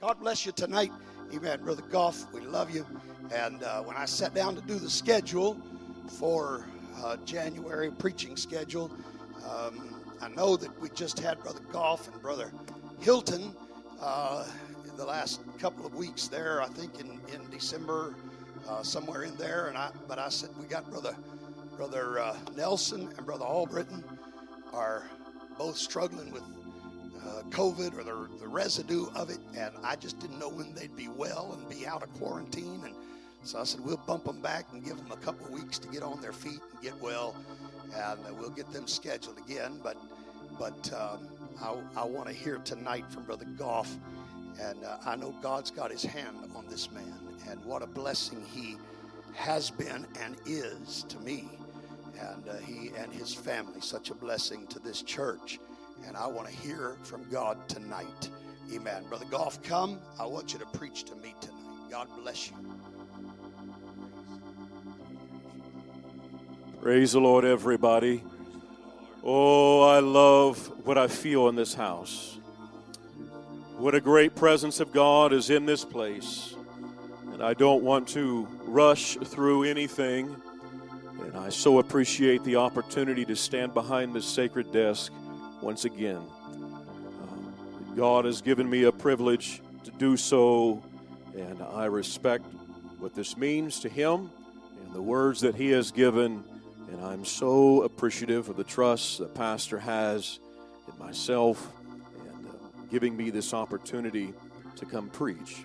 God bless you tonight. Amen. Brother Goff, we love you. And uh, when I sat down to do the schedule for uh, January preaching schedule, um, I know that we just had Brother Goff and Brother Hilton uh, in the last couple of weeks there, I think in, in December, uh, somewhere in there. And I, but I said, we got Brother, Brother uh, Nelson and Brother Albritton are both struggling with COVID or the, the residue of it, and I just didn't know when they'd be well and be out of quarantine. And so I said, we'll bump them back and give them a couple of weeks to get on their feet and get well, and we'll get them scheduled again. But but um, I, I want to hear tonight from Brother Goff, and uh, I know God's got His hand on this man, and what a blessing he has been and is to me, and uh, he and his family, such a blessing to this church. And I want to hear from God tonight. Amen. Brother Goff, come. I want you to preach to me tonight. God bless you. Praise the Lord, everybody. Oh, I love what I feel in this house. What a great presence of God is in this place. And I don't want to rush through anything. And I so appreciate the opportunity to stand behind this sacred desk once again. Uh, God has given me a privilege to do so, and I respect what this means to Him and the words that He has given. And I'm so appreciative of the trust that Pastor has in myself and uh, giving me this opportunity to come preach.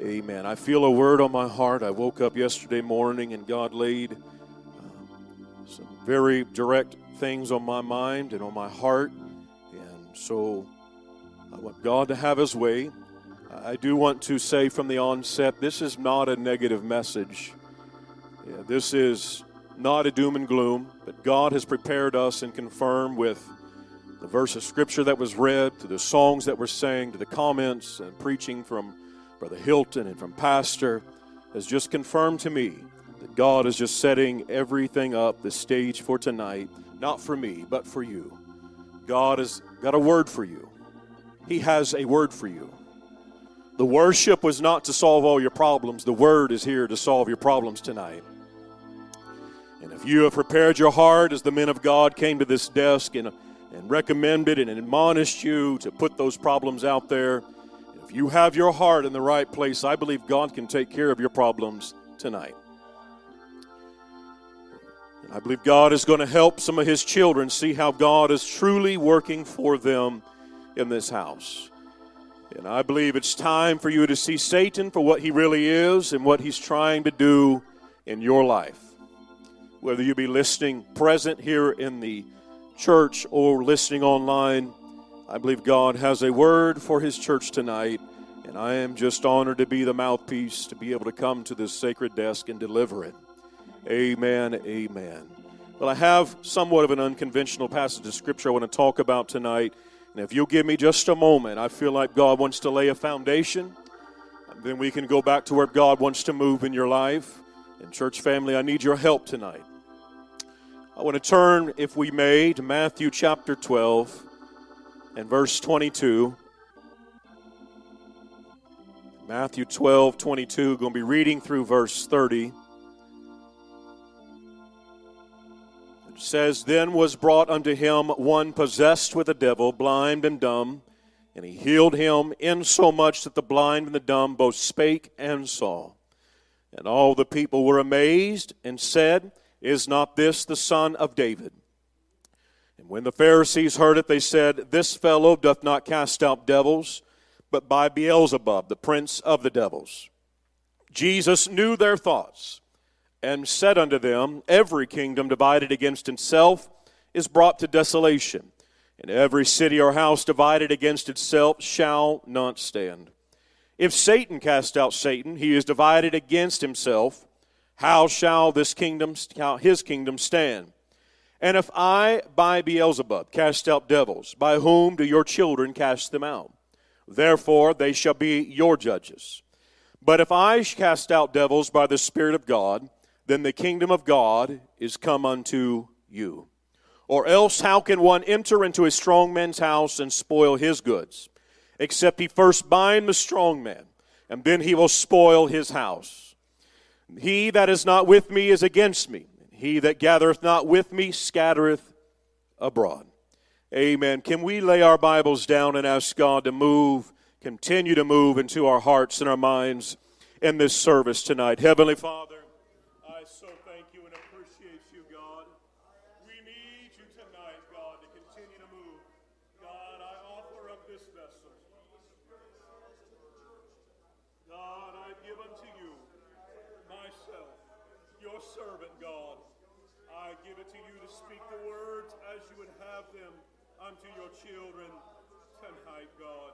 Amen. I feel a word on my heart. I woke up yesterday morning and God laid um, some very direct things on my mind and on my heart. So I want God to have His way. I do want to say from the onset this is not a negative message. Yeah, this is not a doom and gloom, but God has prepared us and confirmed with the verse of scripture that was read, to the songs that were sang, to the comments and preaching from Brother Hilton and from Pastor, has just confirmed to me that God is just setting everything up, the stage for tonight, not for me, but for you. God has got a word for you. He has a word for you. The worship was not to solve all your problems, the word is here to solve your problems tonight. And if you have prepared your heart as the men of God came to this desk and, and recommended and admonished you to put those problems out there, if you have your heart in the right place, I believe God can take care of your problems tonight. I believe God is going to help some of His children see how God is truly working for them in this house. And I believe it's time for you to see Satan for what he really is and what he's trying to do in your life. Whether you be listening present here in the church or listening online, I believe God has a word for his church tonight. And I am just honored to be the mouthpiece to be able to come to this sacred desk and deliver it. Amen. Amen. Well, I have somewhat of an unconventional passage of Scripture I want to talk about tonight. And if you'll give me just a moment, I feel like God wants to lay a foundation. Then we can go back to where God wants to move in your life. And, church family, I need your help tonight. I want to turn, if we may, to Matthew chapter 12 and verse 22. Matthew 12, 22. Going to be reading through verse 30. Says, Then was brought unto him one possessed with a devil, blind and dumb, and he healed him, insomuch that the blind and the dumb both spake and saw. And all the people were amazed and said, Is not this the son of David? And when the Pharisees heard it, they said, This fellow doth not cast out devils, but by Beelzebub, the prince of the devils. Jesus knew their thoughts and said unto them, Every kingdom divided against itself is brought to desolation, and every city or house divided against itself shall not stand. If Satan cast out Satan, he is divided against himself. How shall this kingdom, how his kingdom stand? And if I by Beelzebub cast out devils, by whom do your children cast them out? Therefore they shall be your judges. But if I cast out devils by the Spirit of God, then the kingdom of God is come unto you. Or else, how can one enter into a strong man's house and spoil his goods? except he first bind the strong man, and then he will spoil his house. He that is not with me is against me. He that gathereth not with me scattereth abroad. Amen. Can we lay our Bibles down and ask God to move, continue to move into our hearts and our minds in this service tonight? Heavenly Father, children tonight, God.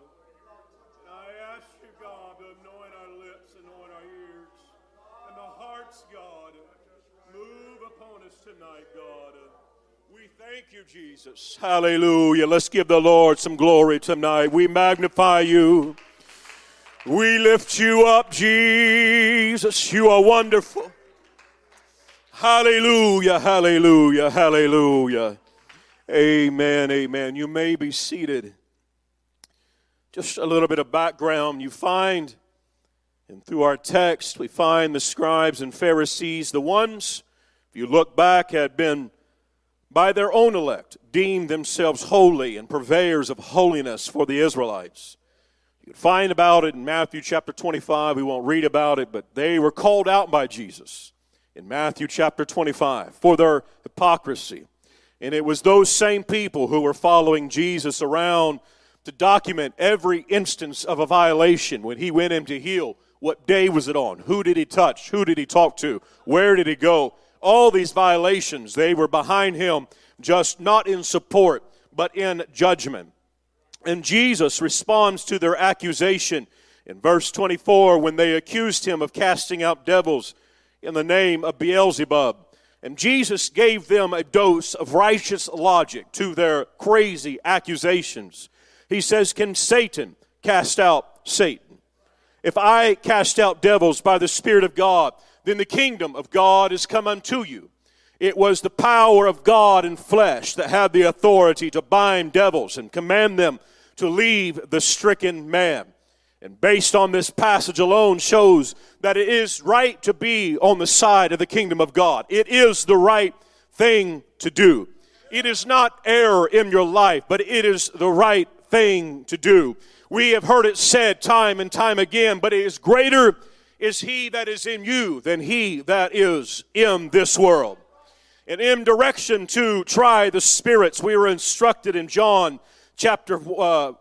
And I ask you, God, to anoint our lips, anoint our ears, and the hearts, God. Move upon us tonight, God. We thank you, Jesus. Hallelujah. Let's give the Lord some glory tonight. We magnify you. We lift you up, Jesus. You are wonderful. Hallelujah, hallelujah, hallelujah. Amen, amen. You may be seated. Just a little bit of background. You find, and through our text, we find the scribes and Pharisees, the ones, if you look back, had been by their own elect, deemed themselves holy and purveyors of holiness for the Israelites. You find about it in Matthew chapter 25. We won't read about it, but they were called out by Jesus in Matthew chapter 25 for their hypocrisy and it was those same people who were following Jesus around to document every instance of a violation when he went in to heal. What day was it on? Who did he touch? Who did he talk to? Where did he go? All these violations, they were behind him, just not in support, but in judgment. And Jesus responds to their accusation in verse 24 when they accused him of casting out devils in the name of Beelzebub. And Jesus gave them a dose of righteous logic to their crazy accusations. He says, Can Satan cast out Satan? If I cast out devils by the Spirit of God, then the kingdom of God is come unto you. It was the power of God in flesh that had the authority to bind devils and command them to leave the stricken man. And based on this passage alone, shows that it is right to be on the side of the kingdom of God. It is the right thing to do. It is not error in your life, but it is the right thing to do. We have heard it said time and time again, but it is greater is he that is in you than he that is in this world. And in direction to try the spirits, we were instructed in John chapter uh,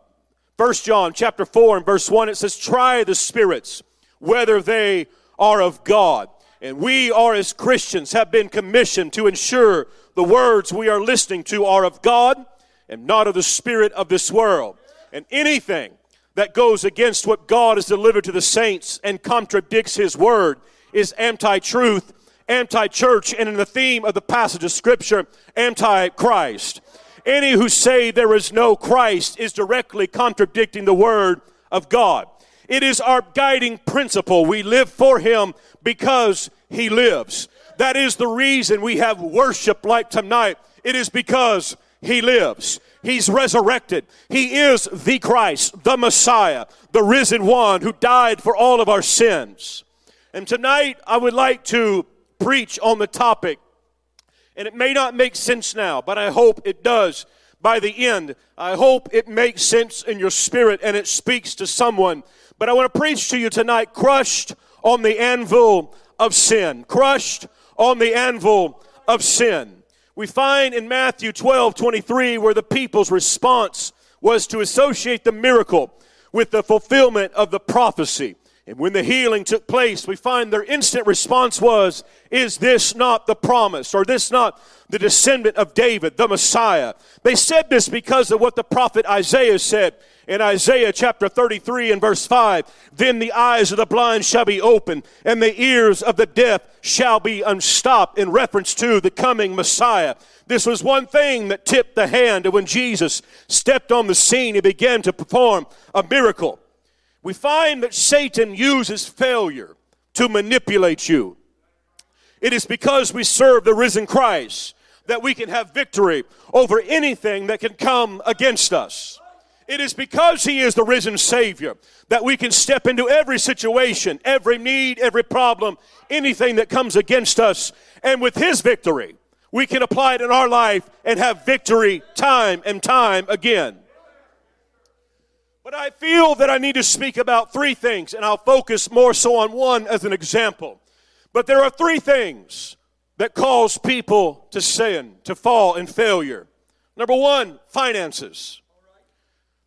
First John chapter 4 and verse 1, it says, Try the spirits, whether they are of God. And we are, as Christians, have been commissioned to ensure the words we are listening to are of God and not of the spirit of this world. And anything that goes against what God has delivered to the saints and contradicts His word is anti truth, anti church, and in the theme of the passage of Scripture, anti Christ. Any who say there is no Christ is directly contradicting the Word of God. It is our guiding principle. We live for Him because He lives. That is the reason we have worship like tonight. It is because He lives. He's resurrected. He is the Christ, the Messiah, the risen one who died for all of our sins. And tonight I would like to preach on the topic and it may not make sense now, but I hope it does by the end. I hope it makes sense in your spirit and it speaks to someone. But I want to preach to you tonight crushed on the anvil of sin. Crushed on the anvil of sin. We find in Matthew 12 23 where the people's response was to associate the miracle with the fulfillment of the prophecy. And when the healing took place, we find their instant response was, Is this not the promise? Or this not the descendant of David, the Messiah? They said this because of what the prophet Isaiah said in Isaiah chapter 33 and verse 5. Then the eyes of the blind shall be opened, and the ears of the deaf shall be unstopped, in reference to the coming Messiah. This was one thing that tipped the hand when Jesus stepped on the scene. He began to perform a miracle we find that Satan uses failure to manipulate you. It is because we serve the risen Christ that we can have victory over anything that can come against us. It is because He is the risen Savior that we can step into every situation, every need, every problem, anything that comes against us. And with His victory, we can apply it in our life and have victory time and time again. But I feel that I need to speak about three things, and I'll focus more so on one as an example. But there are three things that cause people to sin, to fall in failure. Number one, finances.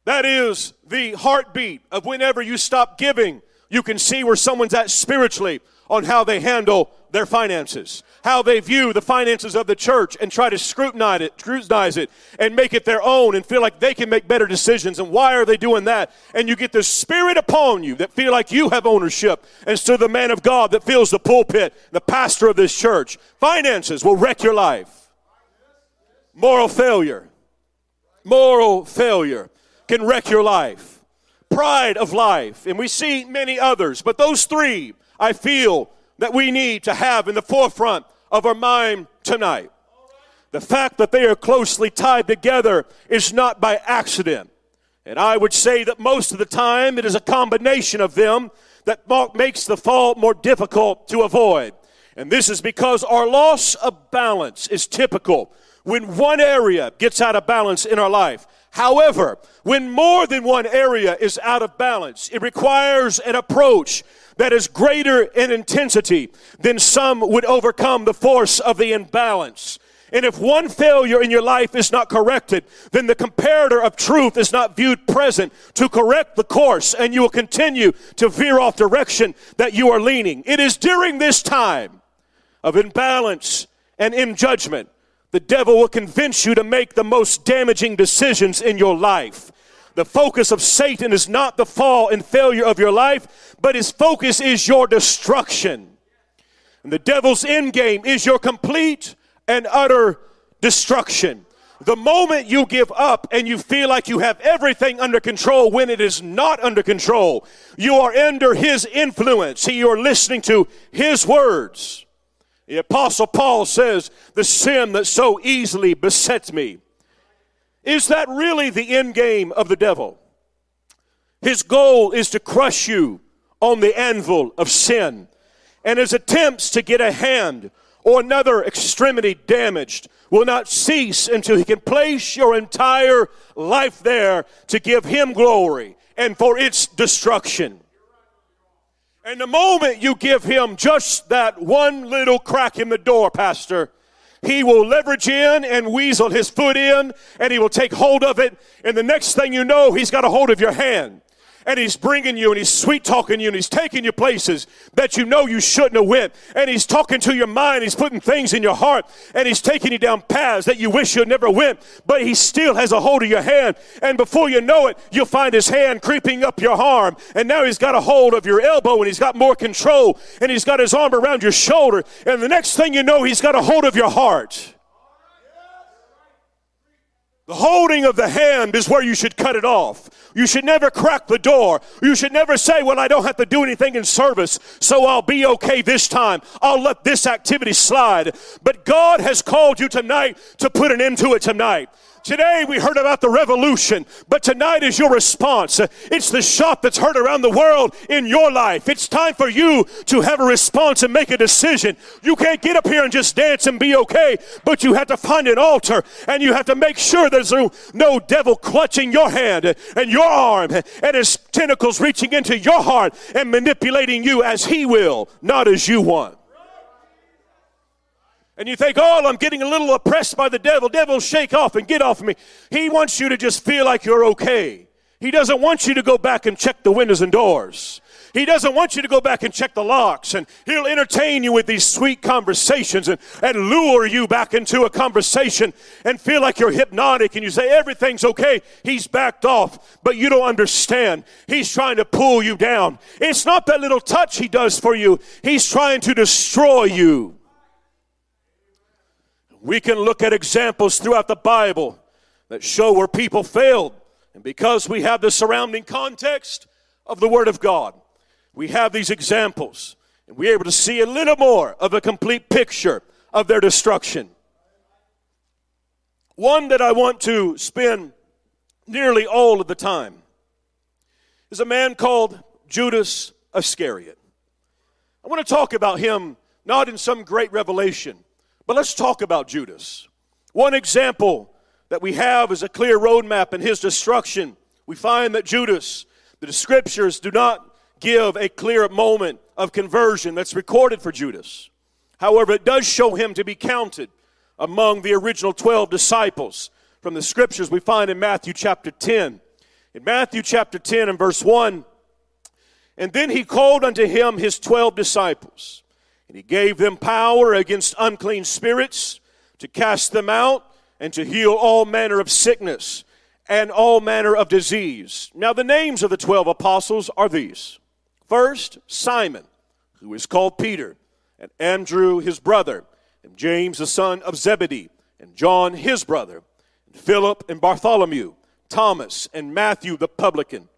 That is the heartbeat of whenever you stop giving, you can see where someone's at spiritually on how they handle their finances, how they view the finances of the church and try to scrutinize it, scrutinize it and make it their own and feel like they can make better decisions. And why are they doing that? And you get the spirit upon you that feel like you have ownership And so the man of God that fills the pulpit, the pastor of this church. Finances will wreck your life. Moral failure. Moral failure can wreck your life. Pride of life. And we see many others, but those three I feel that we need to have in the forefront of our mind tonight. The fact that they are closely tied together is not by accident. And I would say that most of the time it is a combination of them that makes the fall more difficult to avoid. And this is because our loss of balance is typical when one area gets out of balance in our life. However, when more than one area is out of balance, it requires an approach that is greater in intensity than some would overcome the force of the imbalance. And if one failure in your life is not corrected, then the comparator of truth is not viewed present to correct the course, and you will continue to veer off direction that you are leaning. It is during this time of imbalance and in judgment the devil will convince you to make the most damaging decisions in your life. The focus of Satan is not the fall and failure of your life, but his focus is your destruction. And the devil's end game is your complete and utter destruction. The moment you give up and you feel like you have everything under control when it is not under control, you are under his influence. See, You are listening to his words. The Apostle Paul says, The sin that so easily besets me. Is that really the end game of the devil? His goal is to crush you on the anvil of sin. And his attempts to get a hand or another extremity damaged will not cease until he can place your entire life there to give him glory and for its destruction. And the moment you give him just that one little crack in the door, Pastor, he will leverage in and weasel his foot in, and he will take hold of it. And the next thing you know, he's got a hold of your hand and he's bringing you and he's sweet talking you and he's taking you places that you know you shouldn't have went. And he's talking to your mind. He's putting things in your heart. And he's taking you down paths that you wish you never went. But he still has a hold of your hand. And before you know it you'll find his hand creeping up your arm. And now he's got a hold of your elbow and he's got more control. And he's got his arm around your shoulder. And the next thing you know he's got a hold of your heart the holding of the hand is where you should cut it off. You should never crack the door. You should never say, Well, I don't have to do anything in service, so I'll be okay this time. I'll let this activity slide. But God has called you tonight to put an end to it tonight. Today we heard about the revolution, but tonight is your response. It's the shot that's heard around the world in your life. It's time for you to have a response and make a decision. You can't get up here and just dance and be okay, but you have to find an altar and you have to make sure there's no, no devil clutching your hand and your arm and his tentacles reaching into your heart and manipulating you as he will, not as you want and you think, oh, I'm getting a little oppressed by the devil, devil, shake off and get off me. He wants you to just feel like you're okay. He doesn't want you to go back and check the windows and doors. He doesn't want you to go back and check the locks, and he'll entertain you with these sweet conversations and, and lure you back into a conversation and feel like you're hypnotic and you say everything's okay. He's backed off, but you don't understand. He's trying to pull you down. It's not that little touch he does for you, he's trying to destroy you. We can look at examples throughout the Bible that show where people failed. And because we have the surrounding context of the Word of God, we have these examples. And we're able to see a little more of a complete picture of their destruction. One that I want to spend nearly all of the time is a man called Judas Iscariot. I want to talk about him not in some great revelation, but let's talk about Judas. One example that we have is a clear roadmap in his destruction. We find that Judas, the scriptures do not give a clear moment of conversion that's recorded for Judas. However, it does show him to be counted among the original 12 disciples. From the scriptures we find in Matthew chapter 10. In Matthew chapter 10 and verse 1, and then he called unto him his 12 disciples, and he gave them power against unclean spirits to cast them out and to heal all manner of sickness and all manner of disease. Now, the names of the 12 apostles are these First, Simon, who is called Peter, and Andrew his brother, and James the son of Zebedee, and John his brother, and Philip and Bartholomew, Thomas and Matthew the publican,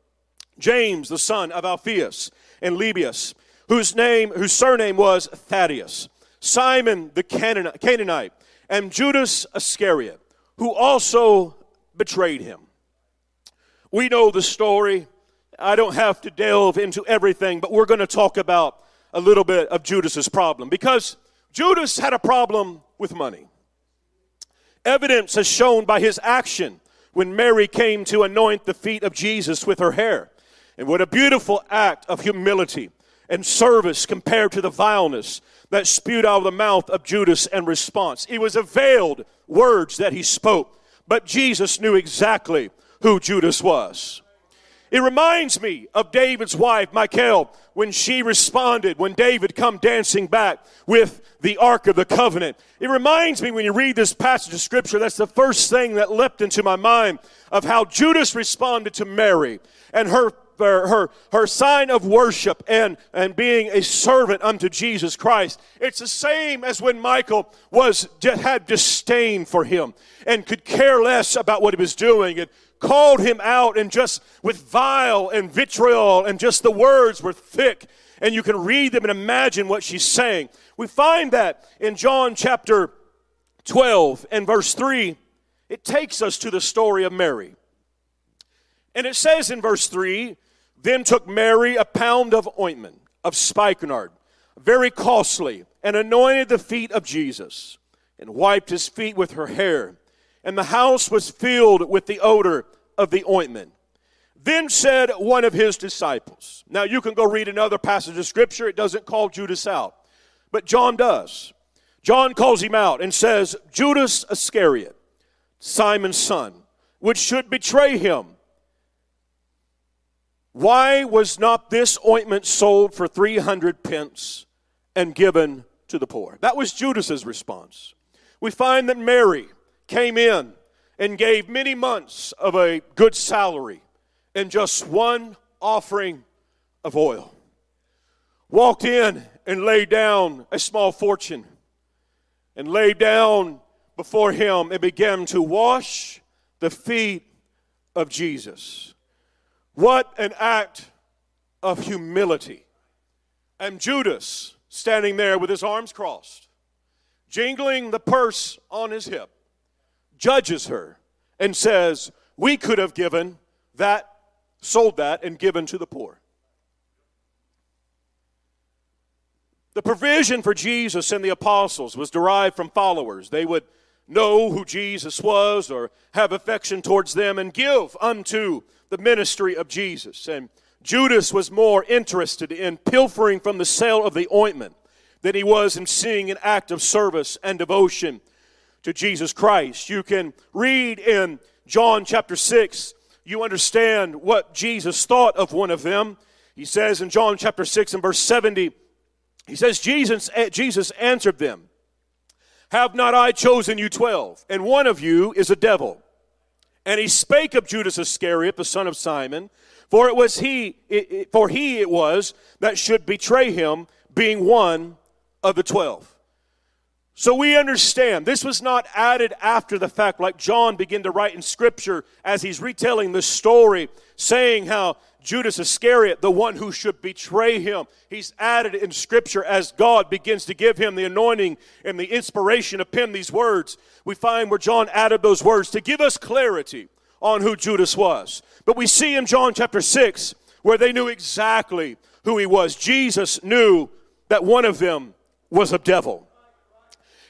James the son of Alphaeus, and Lebbaeus, whose name whose surname was Thaddeus, Simon the Canaanite, and Judas Iscariot, who also betrayed him. We know the story. I don't have to delve into everything, but we're going to talk about a little bit of Judas's problem because Judas had a problem with money. Evidence is shown by his action when Mary came to anoint the feet of Jesus with her hair. And what a beautiful act of humility and service compared to the vileness that spewed out of the mouth of Judas in response. It was a veiled words that he spoke, but Jesus knew exactly who Judas was. It reminds me of David's wife, Michal, when she responded, when David come dancing back with the Ark of the Covenant. It reminds me when you read this passage of Scripture, that's the first thing that leapt into my mind of how Judas responded to Mary and her her, her, her sign of worship and, and being a servant unto Jesus Christ. It's the same as when Michal was had disdain for him and could care less about what he was doing and called him out and just with vile and vitriol and just the words were thick and you can read them and imagine what she's saying. We find that in John chapter 12 and verse 3, it takes us to the story of Mary. And it says in verse 3 Then took Mary a pound of ointment of spikenard, very costly, and anointed the feet of Jesus, and wiped his feet with her hair and the house was filled with the odor of the ointment. Then said one of his disciples. Now you can go read another passage of scripture. It doesn't call Judas out, but John does. John calls him out and says, Judas Iscariot, Simon's son, which should betray him. Why was not this ointment sold for 300 pence and given to the poor? That was Judas's response. We find that Mary, came in and gave many months of a good salary and just one offering of oil. Walked in and laid down a small fortune and laid down before him and began to wash the feet of Jesus. What an act of humility. And Judas standing there with his arms crossed, jingling the purse on his hip judges her and says, We could have given that, sold that, and given to the poor. The provision for Jesus and the apostles was derived from followers. They would know who Jesus was or have affection towards them and give unto the ministry of Jesus. And Judas was more interested in pilfering from the sale of the ointment than he was in seeing an act of service and devotion to Jesus Christ. You can read in John chapter 6, you understand what Jesus thought of one of them. He says in John chapter 6 and verse 70, he says, Jesus, eh, Jesus answered them, Have not I chosen you twelve, and one of you is a devil? And he spake of Judas Iscariot, the son of Simon, for it was he, it, it, for he it was that should betray him, being one of the twelve. So we understand this was not added after the fact, like John began to write in Scripture as he's retelling the story, saying how Judas Iscariot, the one who should betray him, he's added in Scripture as God begins to give him the anointing and the inspiration to pen these words. We find where John added those words to give us clarity on who Judas was. But we see in John chapter 6 where they knew exactly who he was. Jesus knew that one of them was a devil.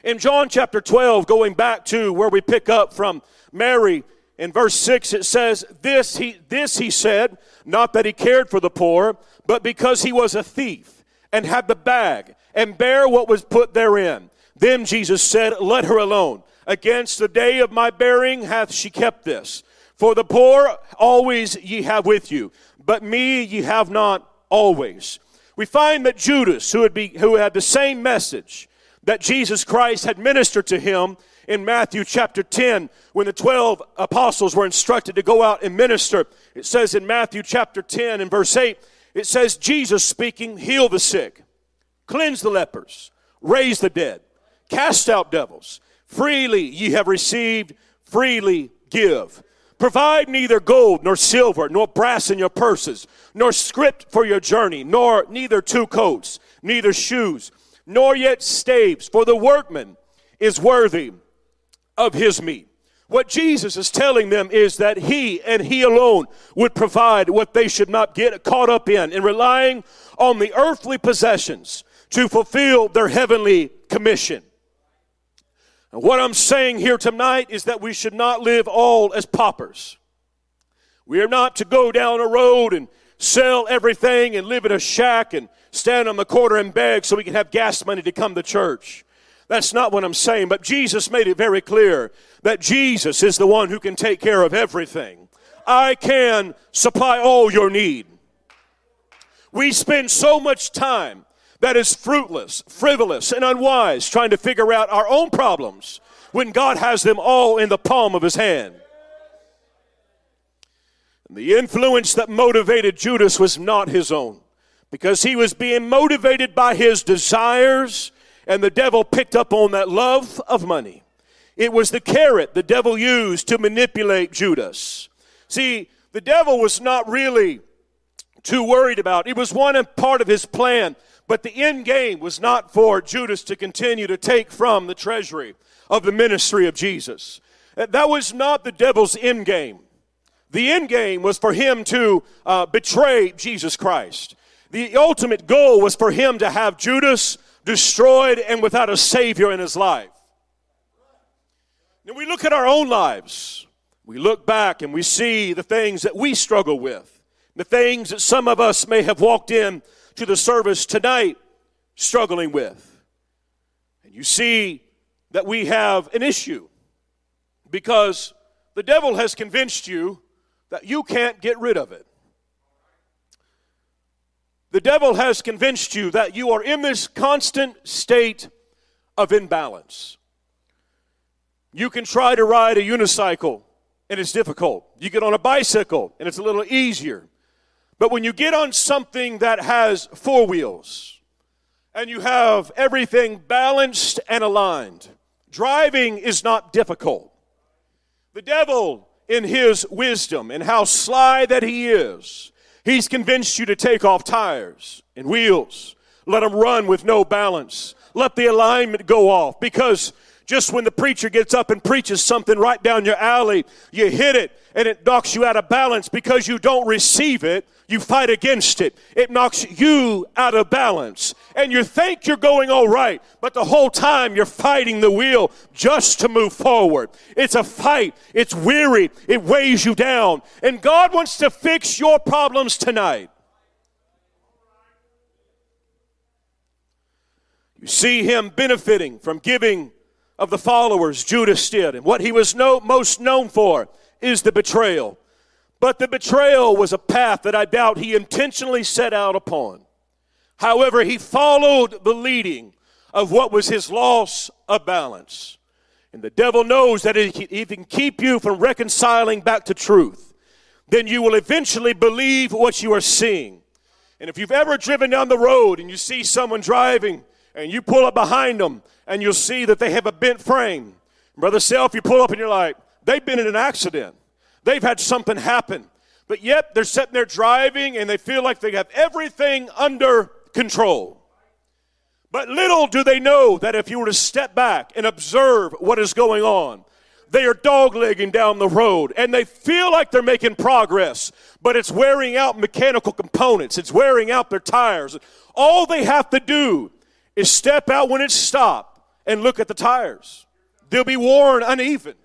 In John chapter 12, going back to where we pick up from Mary in verse 6, it says, This he, this he said, not that he cared for the poor, but because he was a thief and had the bag and bare what was put therein. Then Jesus said, Let her alone. Against the day of my bearing hath she kept this. For the poor always ye have with you, but me ye have not always. We find that Judas, who, had be, who had the same message that Jesus Christ had ministered to him in Matthew chapter 10, when the 12 apostles were instructed to go out and minister, it says in Matthew chapter 10 and verse 8, it says, Jesus speaking, heal the sick, cleanse the lepers, raise the dead, cast out devils. Freely ye have received, freely give. Provide neither gold nor silver nor brass in your purses, nor script for your journey, nor neither two coats, neither shoes, nor yet staves, for the workman is worthy of his meat. What Jesus is telling them is that he and he alone would provide what they should not get caught up in, in relying on the earthly possessions to fulfill their heavenly commission. And what I'm saying here tonight is that we should not live all as paupers. We are not to go down a road and sell everything and live in a shack and stand on the corner and beg so we can have gas money to come to church. That's not what I'm saying, but Jesus made it very clear that Jesus is the one who can take care of everything. I can supply all your need. We spend so much time that is fruitless, frivolous, and unwise, trying to figure out our own problems when God has them all in the palm of his hand. And the influence that motivated Judas was not his own because he was being motivated by his desires, and the devil picked up on that love of money. It was the carrot the devil used to manipulate Judas. See, the devil was not really too worried about. It was one part of his plan but the end game was not for Judas to continue to take from the treasury of the ministry of Jesus. That was not the devil's end game. The end game was for him to uh, betray Jesus Christ. The ultimate goal was for him to have Judas destroyed and without a Savior in his life. Now we look at our own lives. We look back and we see the things that we struggle with, the things that some of us may have walked in to the service tonight struggling with. And you see that we have an issue because the devil has convinced you that you can't get rid of it. The devil has convinced you that you are in this constant state of imbalance. You can try to ride a unicycle and it's difficult. You get on a bicycle and it's a little easier. But when you get on something that has four wheels and you have everything balanced and aligned, driving is not difficult. The devil, in his wisdom and how sly that he is, he's convinced you to take off tires and wheels, let them run with no balance, let the alignment go off because just when the preacher gets up and preaches something right down your alley, you hit it and it knocks you out of balance because you don't receive it. You fight against it. It knocks you out of balance. And you think you're going all right, but the whole time you're fighting the wheel just to move forward. It's a fight. It's weary. It weighs you down. And God wants to fix your problems tonight. You see him benefiting from giving of the followers Judas did. And what he was no, most known for is the betrayal. But the betrayal was a path that I doubt he intentionally set out upon. However, he followed the leading of what was his loss of balance. And the devil knows that if he can keep you from reconciling back to truth, then you will eventually believe what you are seeing. And if you've ever driven down the road and you see someone driving and you pull up behind them and you'll see that they have a bent frame. Brother Self, you pull up and you're like, they've been in an accident. They've had something happen. But yet they're sitting there driving and they feel like they have everything under control. But little do they know that if you were to step back and observe what is going on, they are doglegging down the road and they feel like they're making progress, but it's wearing out mechanical components, it's wearing out their tires. All they have to do is step out when it's stopped and look at the tires. They'll be worn uneven.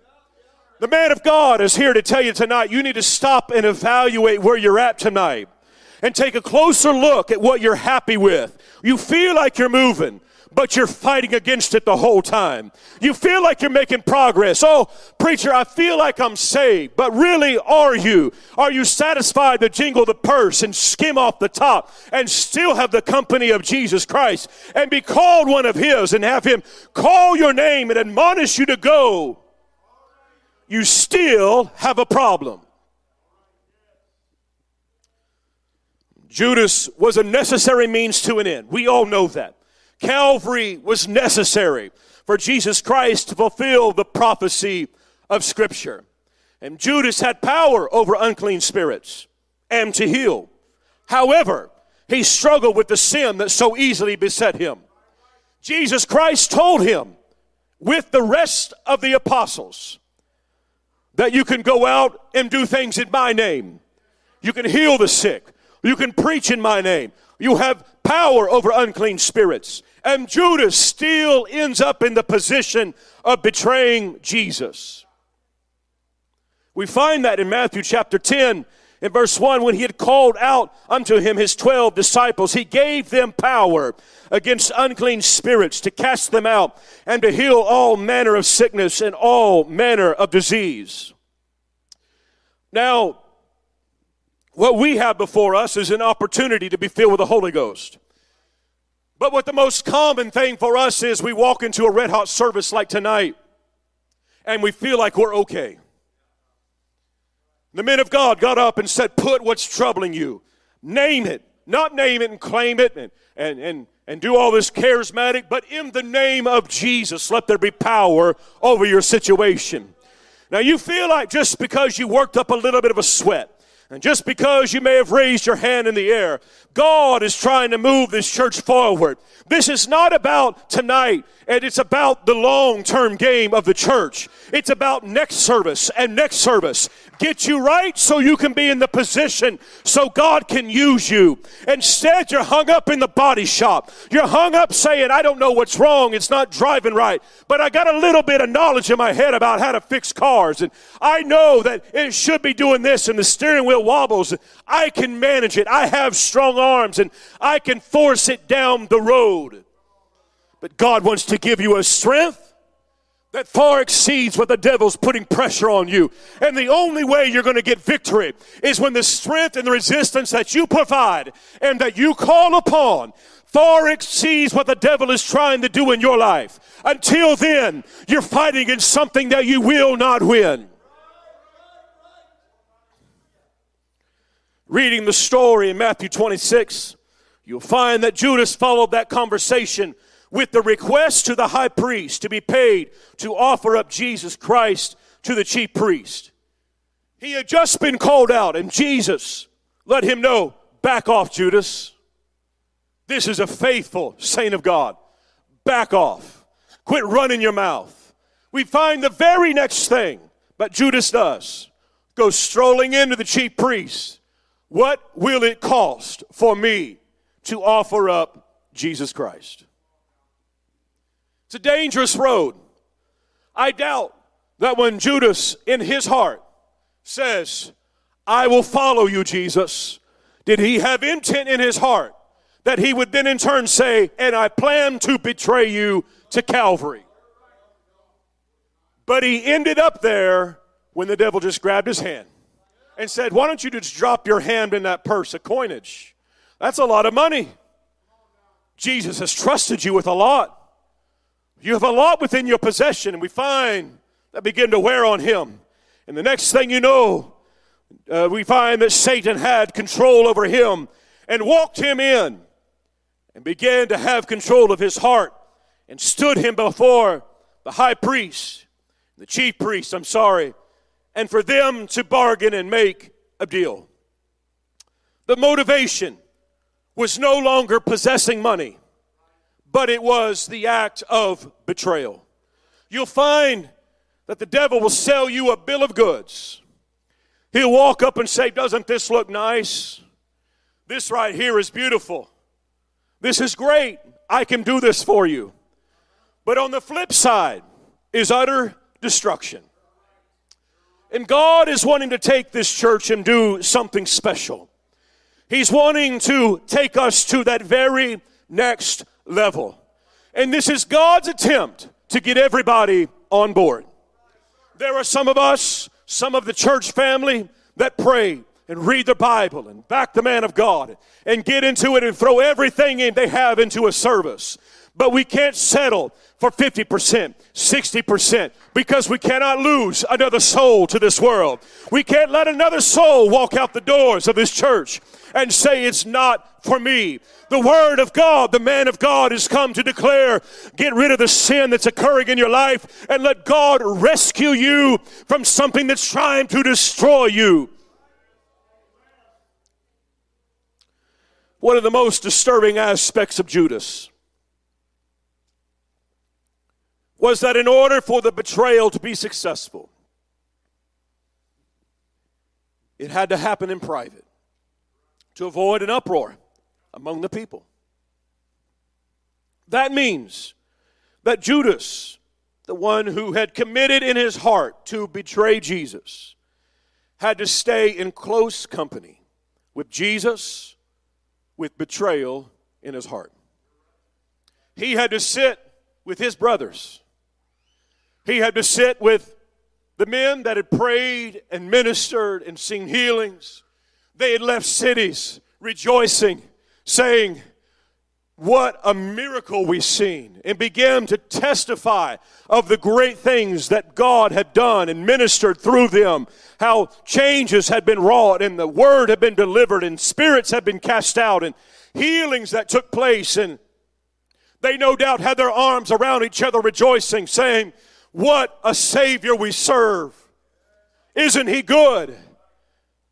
The man of God is here to tell you tonight you need to stop and evaluate where you're at tonight and take a closer look at what you're happy with. You feel like you're moving but you're fighting against it the whole time. You feel like you're making progress. Oh, preacher, I feel like I'm saved, but really are you? Are you satisfied to jingle the purse and skim off the top and still have the company of Jesus Christ and be called one of His and have Him call your name and admonish you to go? You still have a problem. Judas was a necessary means to an end. We all know that. Calvary was necessary for Jesus Christ to fulfill the prophecy of Scripture. And Judas had power over unclean spirits and to heal. However, he struggled with the sin that so easily beset him. Jesus Christ told him, with the rest of the apostles, that you can go out and do things in my name. You can heal the sick. You can preach in my name. You have power over unclean spirits. And Judas still ends up in the position of betraying Jesus. We find that in Matthew chapter 10, in verse 1, when he had called out unto him his 12 disciples, he gave them power against unclean spirits to cast them out and to heal all manner of sickness and all manner of disease. Now, what we have before us is an opportunity to be filled with the Holy Ghost. But what the most common thing for us is we walk into a red hot service like tonight and we feel like we're okay. The men of God got up and said, Put what's troubling you. Name it. Not name it and claim it and, and, and, and do all this charismatic, but in the name of Jesus, let there be power over your situation. Now, you feel like just because you worked up a little bit of a sweat, and just because you may have raised your hand in the air, God is trying to move this church forward. This is not about tonight, and it's about the long term game of the church. It's about next service and next service. Get you right so you can be in the position so God can use you. Instead, you're hung up in the body shop. You're hung up saying, I don't know what's wrong. It's not driving right. But I got a little bit of knowledge in my head about how to fix cars. And I know that it should be doing this, and the steering wheel wobbles. I can manage it. I have strong arms and I can force it down the road. But God wants to give you a strength that far exceeds what the devil's putting pressure on you. And the only way you're going to get victory is when the strength and the resistance that you provide and that you call upon far exceeds what the devil is trying to do in your life. Until then, you're fighting against something that you will not win. reading the story in Matthew 26, you'll find that Judas followed that conversation with the request to the high priest to be paid to offer up Jesus Christ to the chief priest. He had just been called out, and Jesus let him know back off, Judas. This is a faithful saint of God. Back off. Quit running your mouth. We find the very next thing, but Judas does go strolling into the chief priest what will it cost for me to offer up Jesus Christ? It's a dangerous road. I doubt that when Judas, in his heart, says, I will follow you, Jesus, did he have intent in his heart that he would then in turn say, and I plan to betray you to Calvary? But he ended up there when the devil just grabbed his hand and said, Why don't you just drop your hand in that purse of coinage? That's a lot of money. Jesus has trusted you with a lot. You have a lot within your possession, and we find that begin to wear on him. And the next thing you know, uh, we find that Satan had control over him and walked him in and began to have control of his heart and stood him before the high priest, the chief priest, I'm sorry, and for them to bargain and make a deal. The motivation was no longer possessing money, but it was the act of betrayal. You'll find that the devil will sell you a bill of goods. He'll walk up and say, Doesn't this look nice? This right here is beautiful. This is great. I can do this for you. But on the flip side is utter destruction. And God is wanting to take this church and do something special. He's wanting to take us to that very next level. And this is God's attempt to get everybody on board. There are some of us, some of the church family that pray and read the Bible and back the man of God and get into it and throw everything in they have into a service. But we can't settle for 50%, 60%, because we cannot lose another soul to this world. We can't let another soul walk out the doors of this church and say it's not for me. The Word of God, the man of God has come to declare get rid of the sin that's occurring in your life and let God rescue you from something that's trying to destroy you. One of the most disturbing aspects of Judas was that in order for the betrayal to be successful, it had to happen in private to avoid an uproar among the people. That means that Judas, the one who had committed in his heart to betray Jesus, had to stay in close company with Jesus with betrayal in his heart. He had to sit with his brothers. He had to sit with the men that had prayed and ministered and seen healings they had left cities rejoicing, saying, What a miracle we've seen, and began to testify of the great things that God had done and ministered through them, how changes had been wrought, and the word had been delivered, and spirits had been cast out, and healings that took place. And they no doubt had their arms around each other, rejoicing, saying, What a Savior we serve! Isn't He good?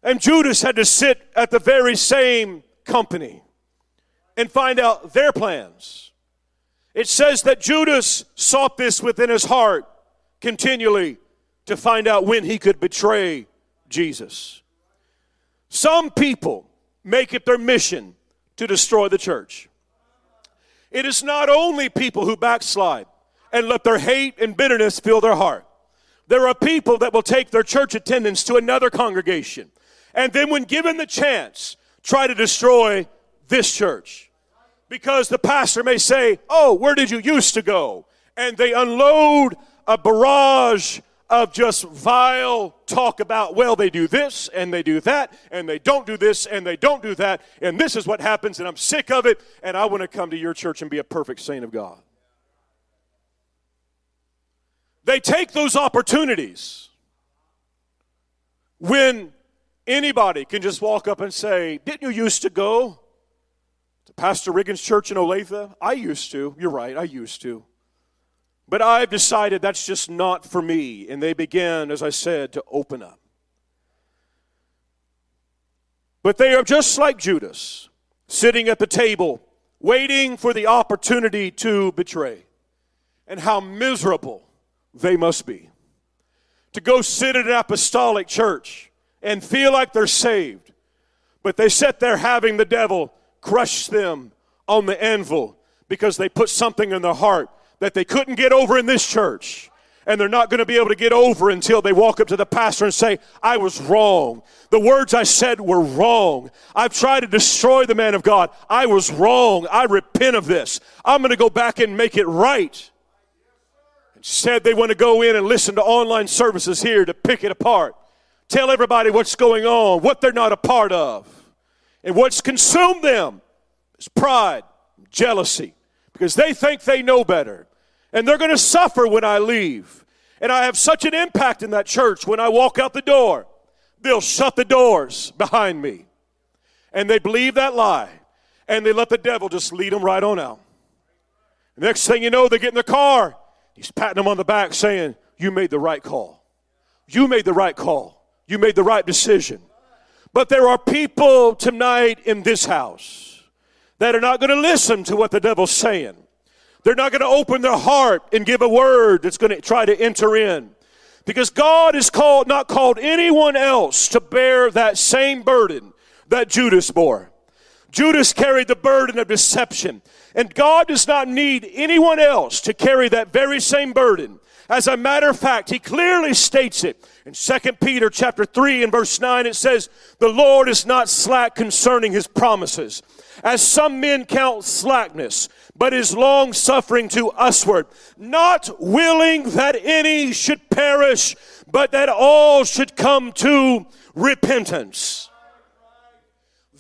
And Judas had to sit at the very same company and find out their plans. It says that Judas sought this within his heart continually to find out when he could betray Jesus. Some people make it their mission to destroy the church. It is not only people who backslide and let their hate and bitterness fill their heart. There are people that will take their church attendance to another congregation and then, when given the chance, try to destroy this church. Because the pastor may say, Oh, where did you used to go? And they unload a barrage of just vile talk about, well, they do this and they do that, and they don't do this and they don't do that, and this is what happens, and I'm sick of it, and I want to come to your church and be a perfect saint of God. They take those opportunities when Anybody can just walk up and say, Didn't you used to go to Pastor Riggins Church in Olathe? I used to. You're right, I used to. But I've decided that's just not for me. And they begin, as I said, to open up. But they are just like Judas, sitting at the table, waiting for the opportunity to betray. And how miserable they must be. To go sit at an apostolic church and feel like they're saved. But they sit there having the devil crush them on the anvil because they put something in their heart that they couldn't get over in this church. And they're not going to be able to get over until they walk up to the pastor and say, I was wrong. The words I said were wrong. I've tried to destroy the man of God. I was wrong. I repent of this. I'm going to go back and make it right. Instead, they want to go in and listen to online services here to pick it apart tell everybody what's going on, what they're not a part of. And what's consumed them is pride, jealousy, because they think they know better. And they're going to suffer when I leave. And I have such an impact in that church when I walk out the door. They'll shut the doors behind me. And they believe that lie. And they let the devil just lead them right on out. next thing you know, they get in the car. He's patting them on the back saying, You made the right call. You made the right call. You made the right decision. But there are people tonight in this house that are not going to listen to what the devil's saying. They're not going to open their heart and give a word that's going to try to enter in. Because God has called not called anyone else to bear that same burden that Judas bore. Judas carried the burden of deception, and God does not need anyone else to carry that very same burden. As a matter of fact, he clearly states it. In 2 Peter chapter 3 and verse 9 it says, "The Lord is not slack concerning his promises, as some men count slackness, but is long suffering to usward, not willing that any should perish, but that all should come to repentance."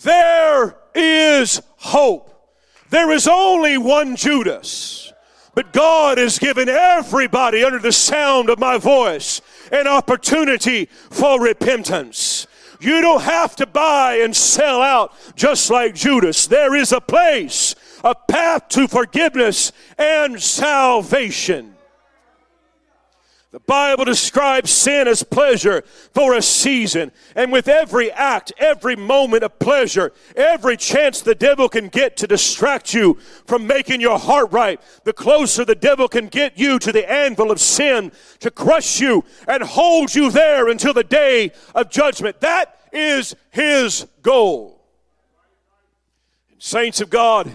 There is hope. There is only one Judas. But God has given everybody under the sound of my voice an opportunity for repentance. You don't have to buy and sell out just like Judas. There is a place, a path to forgiveness and salvation. The Bible describes sin as pleasure for a season. And with every act, every moment of pleasure, every chance the devil can get to distract you from making your heart right, the closer the devil can get you to the anvil of sin to crush you and hold you there until the day of judgment. That is his goal. Saints of God,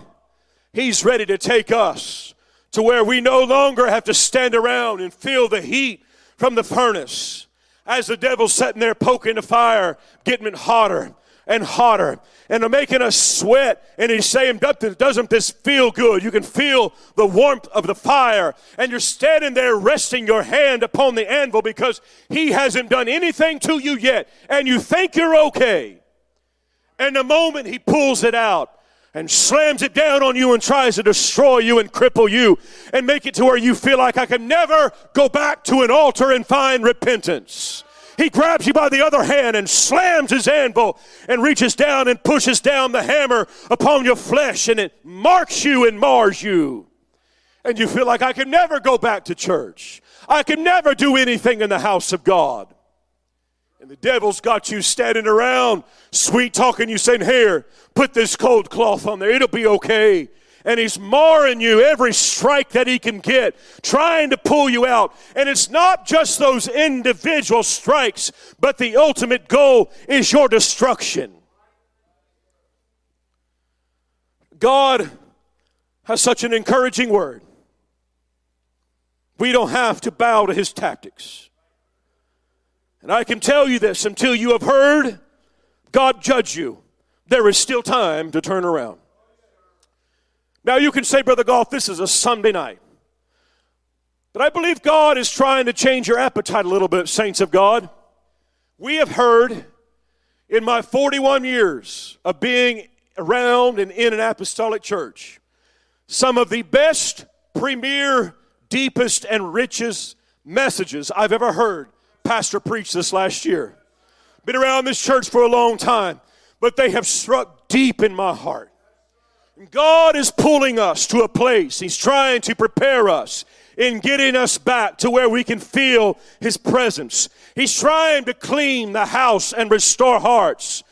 he's ready to take us to where we no longer have to stand around and feel the heat from the furnace as the devil's sitting there poking the fire, getting it hotter and hotter and making us sweat. And he's saying, Doesn't this feel good? You can feel the warmth of the fire. And you're standing there resting your hand upon the anvil because he hasn't done anything to you yet. And you think you're okay. And the moment he pulls it out, and slams it down on you and tries to destroy you and cripple you and make it to where you feel like I can never go back to an altar and find repentance. He grabs you by the other hand and slams his anvil and reaches down and pushes down the hammer upon your flesh and it marks you and mars you. And you feel like I can never go back to church. I can never do anything in the house of God. And the devil's got you standing around, sweet talking you, saying, Here, put this cold cloth on there. It'll be okay. And he's marring you every strike that he can get, trying to pull you out. And it's not just those individual strikes, but the ultimate goal is your destruction. God has such an encouraging word. We don't have to bow to his tactics. And I can tell you this until you have heard God judge you, there is still time to turn around. Now, you can say, Brother Goff, this is a Sunday night. But I believe God is trying to change your appetite a little bit, saints of God. We have heard in my 41 years of being around and in an apostolic church some of the best, premier, deepest, and richest messages I've ever heard pastor preached this last year. Been around this church for a long time, but they have struck deep in my heart. God is pulling us to a place. He's trying to prepare us in getting us back to where we can feel His presence. He's trying to clean the house and restore hearts.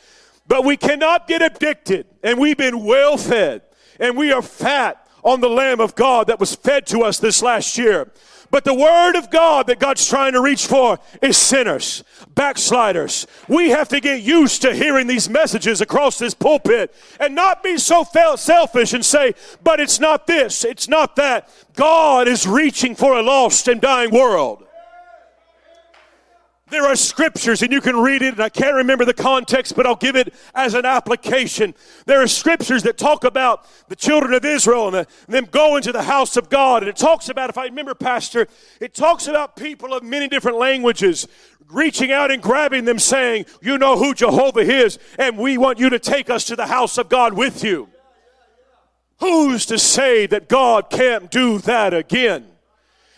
But we cannot get addicted, and we've been well fed, and we are fat on the Lamb of God that was fed to us this last year. But the word of God that God's trying to reach for is sinners, backsliders. We have to get used to hearing these messages across this pulpit and not be so selfish and say, but it's not this, it's not that. God is reaching for a lost and dying world. There are scriptures, and you can read it, and I can't remember the context, but I'll give it as an application. There are scriptures that talk about the children of Israel and, the, and them going to the house of God. And it talks about, if I remember, Pastor, it talks about people of many different languages reaching out and grabbing them, saying, You know who Jehovah is, and we want you to take us to the house of God with you. Who's to say that God can't do that again?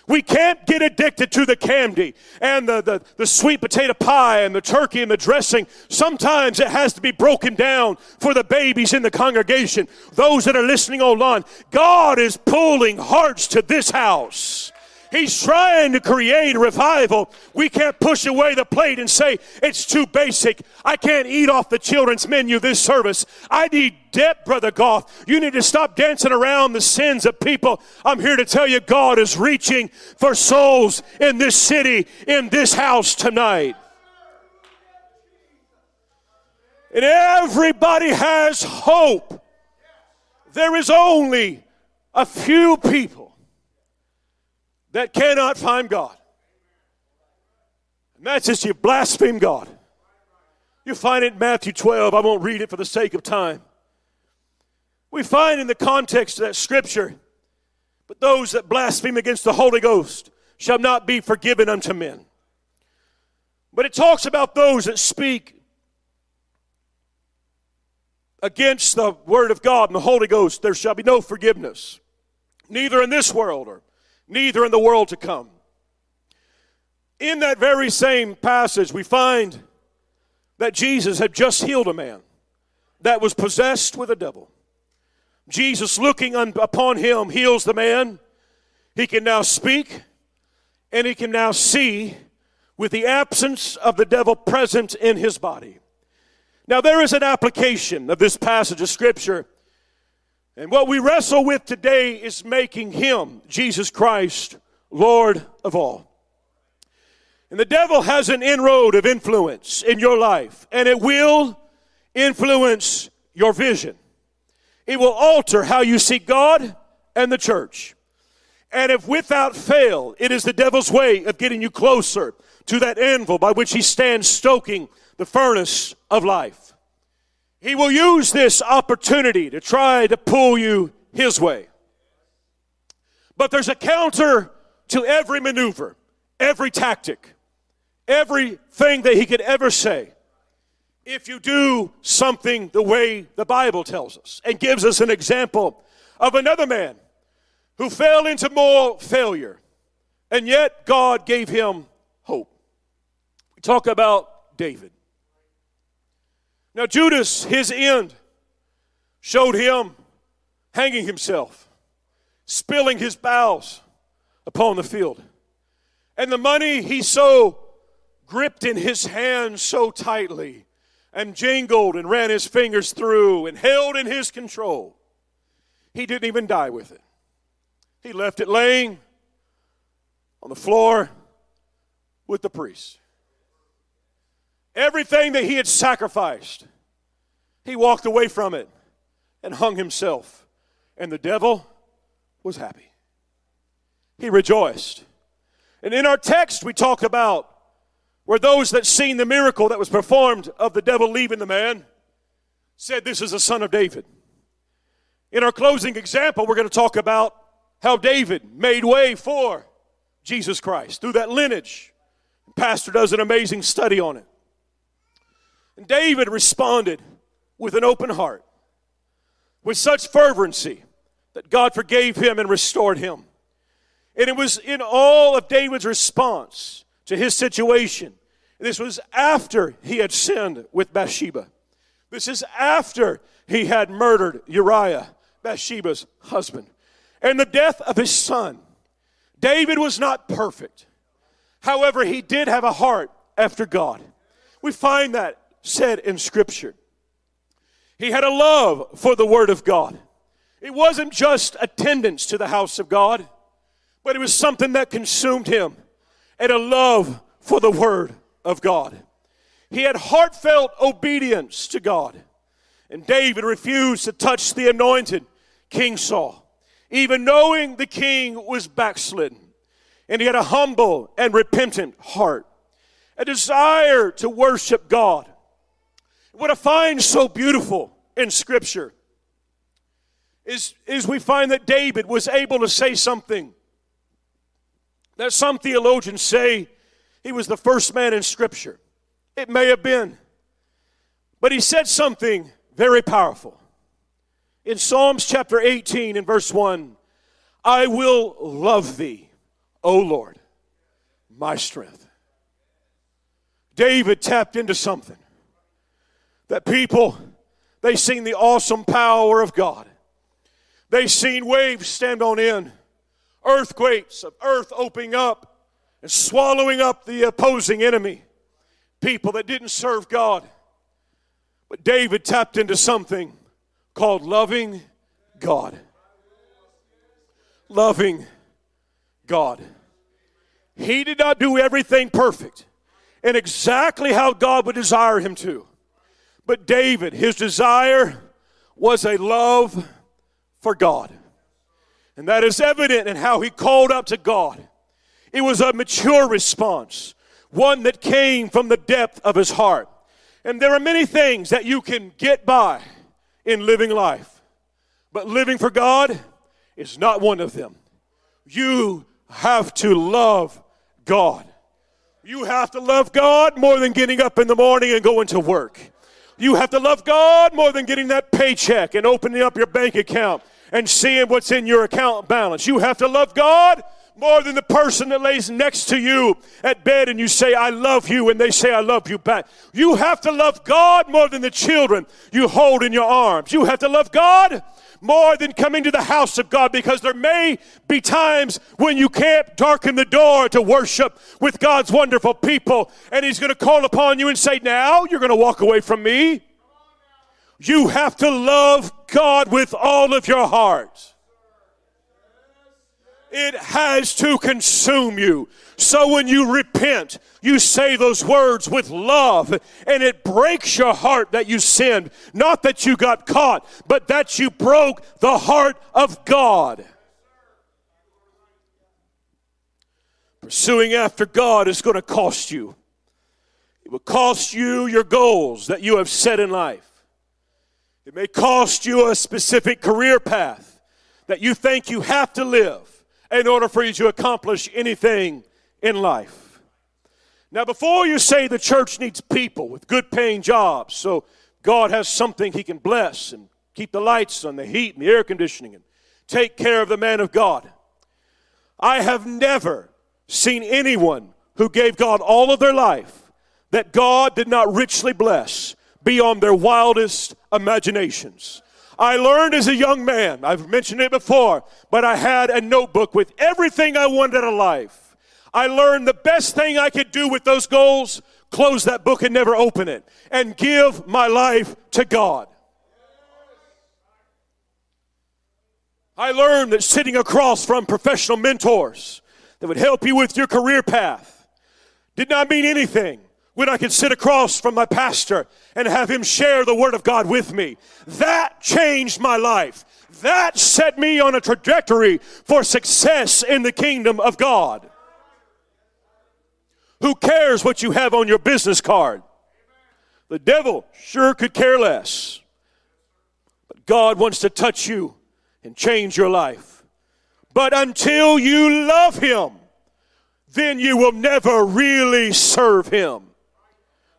We can't get addicted to the candy and the, the, the, sweet potato pie and the turkey and the dressing. Sometimes it has to be broken down for the babies in the congregation, those that are listening online. God is pulling hearts to this house. He's trying to create revival. We can't push away the plate and say, it's too basic. I can't eat off the children's menu this service. I need depth, Brother Goff. You need to stop dancing around the sins of people. I'm here to tell you, God is reaching for souls in this city, in this house tonight. And everybody has hope. There is only a few people that cannot find God. And that's just you blaspheme God. You find it in Matthew 12. I won't read it for the sake of time. We find in the context of that scripture, but those that blaspheme against the Holy Ghost shall not be forgiven unto men. But it talks about those that speak against the Word of God and the Holy Ghost, there shall be no forgiveness, neither in this world or neither in the world to come. In that very same passage, we find that Jesus had just healed a man that was possessed with a devil. Jesus, looking upon him, heals the man. He can now speak and he can now see with the absence of the devil present in his body. Now, there is an application of this passage of Scripture and what we wrestle with today is making him, Jesus Christ, Lord of all. And the devil has an inroad of influence in your life, and it will influence your vision. It will alter how you see God and the church. And if without fail, it is the devil's way of getting you closer to that anvil by which he stands stoking the furnace of life. He will use this opportunity to try to pull you his way. But there's a counter to every maneuver, every tactic, everything that he could ever say. If you do something the way the Bible tells us and gives us an example of another man who fell into more failure, and yet God gave him hope. We talk about David. Now, Judas, his end, showed him hanging himself, spilling his bowels upon the field. And the money he so gripped in his hand so tightly and jingled and ran his fingers through and held in his control, he didn't even die with it. He left it laying on the floor with the priest. Everything that he had sacrificed, he walked away from it and hung himself. And the devil was happy. He rejoiced. And in our text, we talk about where those that seen the miracle that was performed of the devil leaving the man said, This is a son of David. In our closing example, we're going to talk about how David made way for Jesus Christ through that lineage. Pastor does an amazing study on it. And David responded with an open heart, with such fervency that God forgave him and restored him. And it was in all of David's response to his situation. This was after he had sinned with Bathsheba. This is after he had murdered Uriah, Bathsheba's husband, and the death of his son. David was not perfect. However, he did have a heart after God. We find that said in Scripture. He had a love for the Word of God. It wasn't just attendance to the house of God, but it was something that consumed him and a love for the Word of God. He had heartfelt obedience to God. And David refused to touch the anointed King Saul, even knowing the king was backslidden. And he had a humble and repentant heart, a desire to worship God what I find so beautiful in Scripture is, is we find that David was able to say something that some theologians say he was the first man in Scripture. It may have been. But he said something very powerful. In Psalms chapter 18 and verse 1, I will love thee, O Lord, my strength. David tapped into something that people, they seen the awesome power of God. They seen waves stand on end, earthquakes of earth opening up and swallowing up the opposing enemy, people that didn't serve God. But David tapped into something called loving God. Loving God. He did not do everything perfect and exactly how God would desire him to. But David, his desire was a love for God. And that is evident in how he called out to God. It was a mature response, one that came from the depth of his heart. And there are many things that you can get by in living life, but living for God is not one of them. You have to love God. You have to love God more than getting up in the morning and going to work. You have to love God more than getting that paycheck and opening up your bank account and seeing what's in your account balance. You have to love God more than the person that lays next to you at bed and you say, I love you, and they say, I love you back. You have to love God more than the children you hold in your arms. You have to love God more than coming to the house of God because there may be times when you can't darken the door to worship with God's wonderful people and He's going to call upon you and say, Now you're going to walk away from me. You have to love God with all of your heart. It has to consume you. So when you repent, you say those words with love, and it breaks your heart that you sinned. Not that you got caught, but that you broke the heart of God. Pursuing after God is going to cost you. It will cost you your goals that you have set in life. It may cost you a specific career path that you think you have to live in order for you to accomplish anything in life. Now, before you say the church needs people with good paying jobs, so God has something He can bless and keep the lights on, the heat and the air conditioning, and take care of the man of God. I have never seen anyone who gave God all of their life that God did not richly bless beyond their wildest imaginations. I learned as a young man, I've mentioned it before, but I had a notebook with everything I wanted out of life. I learned the best thing I could do with those goals, close that book and never open it, and give my life to God. I learned that sitting across from professional mentors that would help you with your career path did not mean anything when I could sit across from my pastor and have him share the Word of God with me. That changed my life. That set me on a trajectory for success in the kingdom of God. Who cares what you have on your business card? The devil sure could care less. But God wants to touch you and change your life. But until you love Him, then you will never really serve Him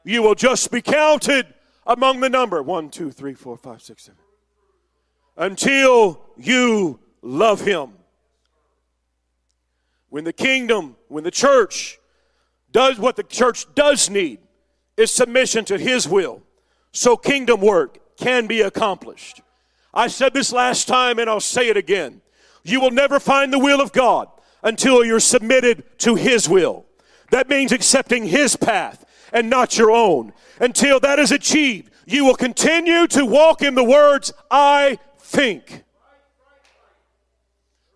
you will just be counted among the number one, two, three, four, five, six, seven. Until you love Him. When the kingdom, when the church does what the church does need, is submission to His will. So kingdom work can be accomplished. I said this last time and I'll say it again. You will never find the will of God until you're submitted to His will. That means accepting His path and not your own. Until that is achieved, you will continue to walk in the words, I think.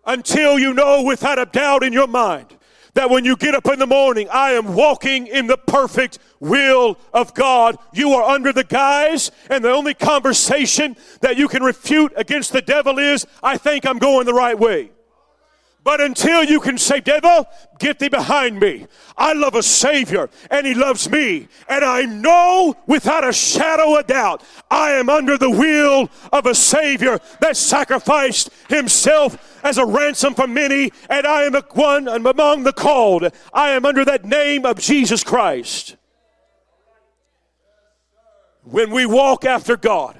Until you know without a doubt in your mind that when you get up in the morning, I am walking in the perfect will of God. You are under the guise, and the only conversation that you can refute against the devil is, I think I'm going the right way. But until you can say, Devil, get thee behind me. I love a Savior and He loves me. And I know without a shadow of doubt, I am under the will of a Savior that sacrificed Himself as a ransom for many. And I am one among the called. I am under that name of Jesus Christ. When we walk after God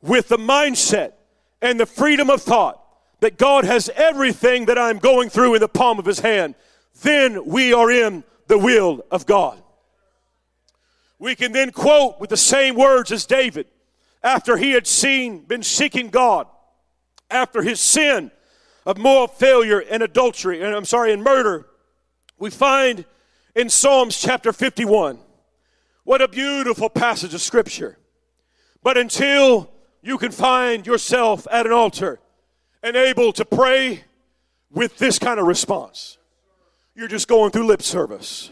with the mindset and the freedom of thought, that God has everything that I'm going through in the palm of his hand, then we are in the will of God. We can then quote with the same words as David after he had seen, been seeking God, after his sin of moral failure and adultery, and I'm sorry, and murder, we find in Psalms chapter 51. What a beautiful passage of scripture. But until you can find yourself at an altar and able to pray with this kind of response, you're just going through lip service.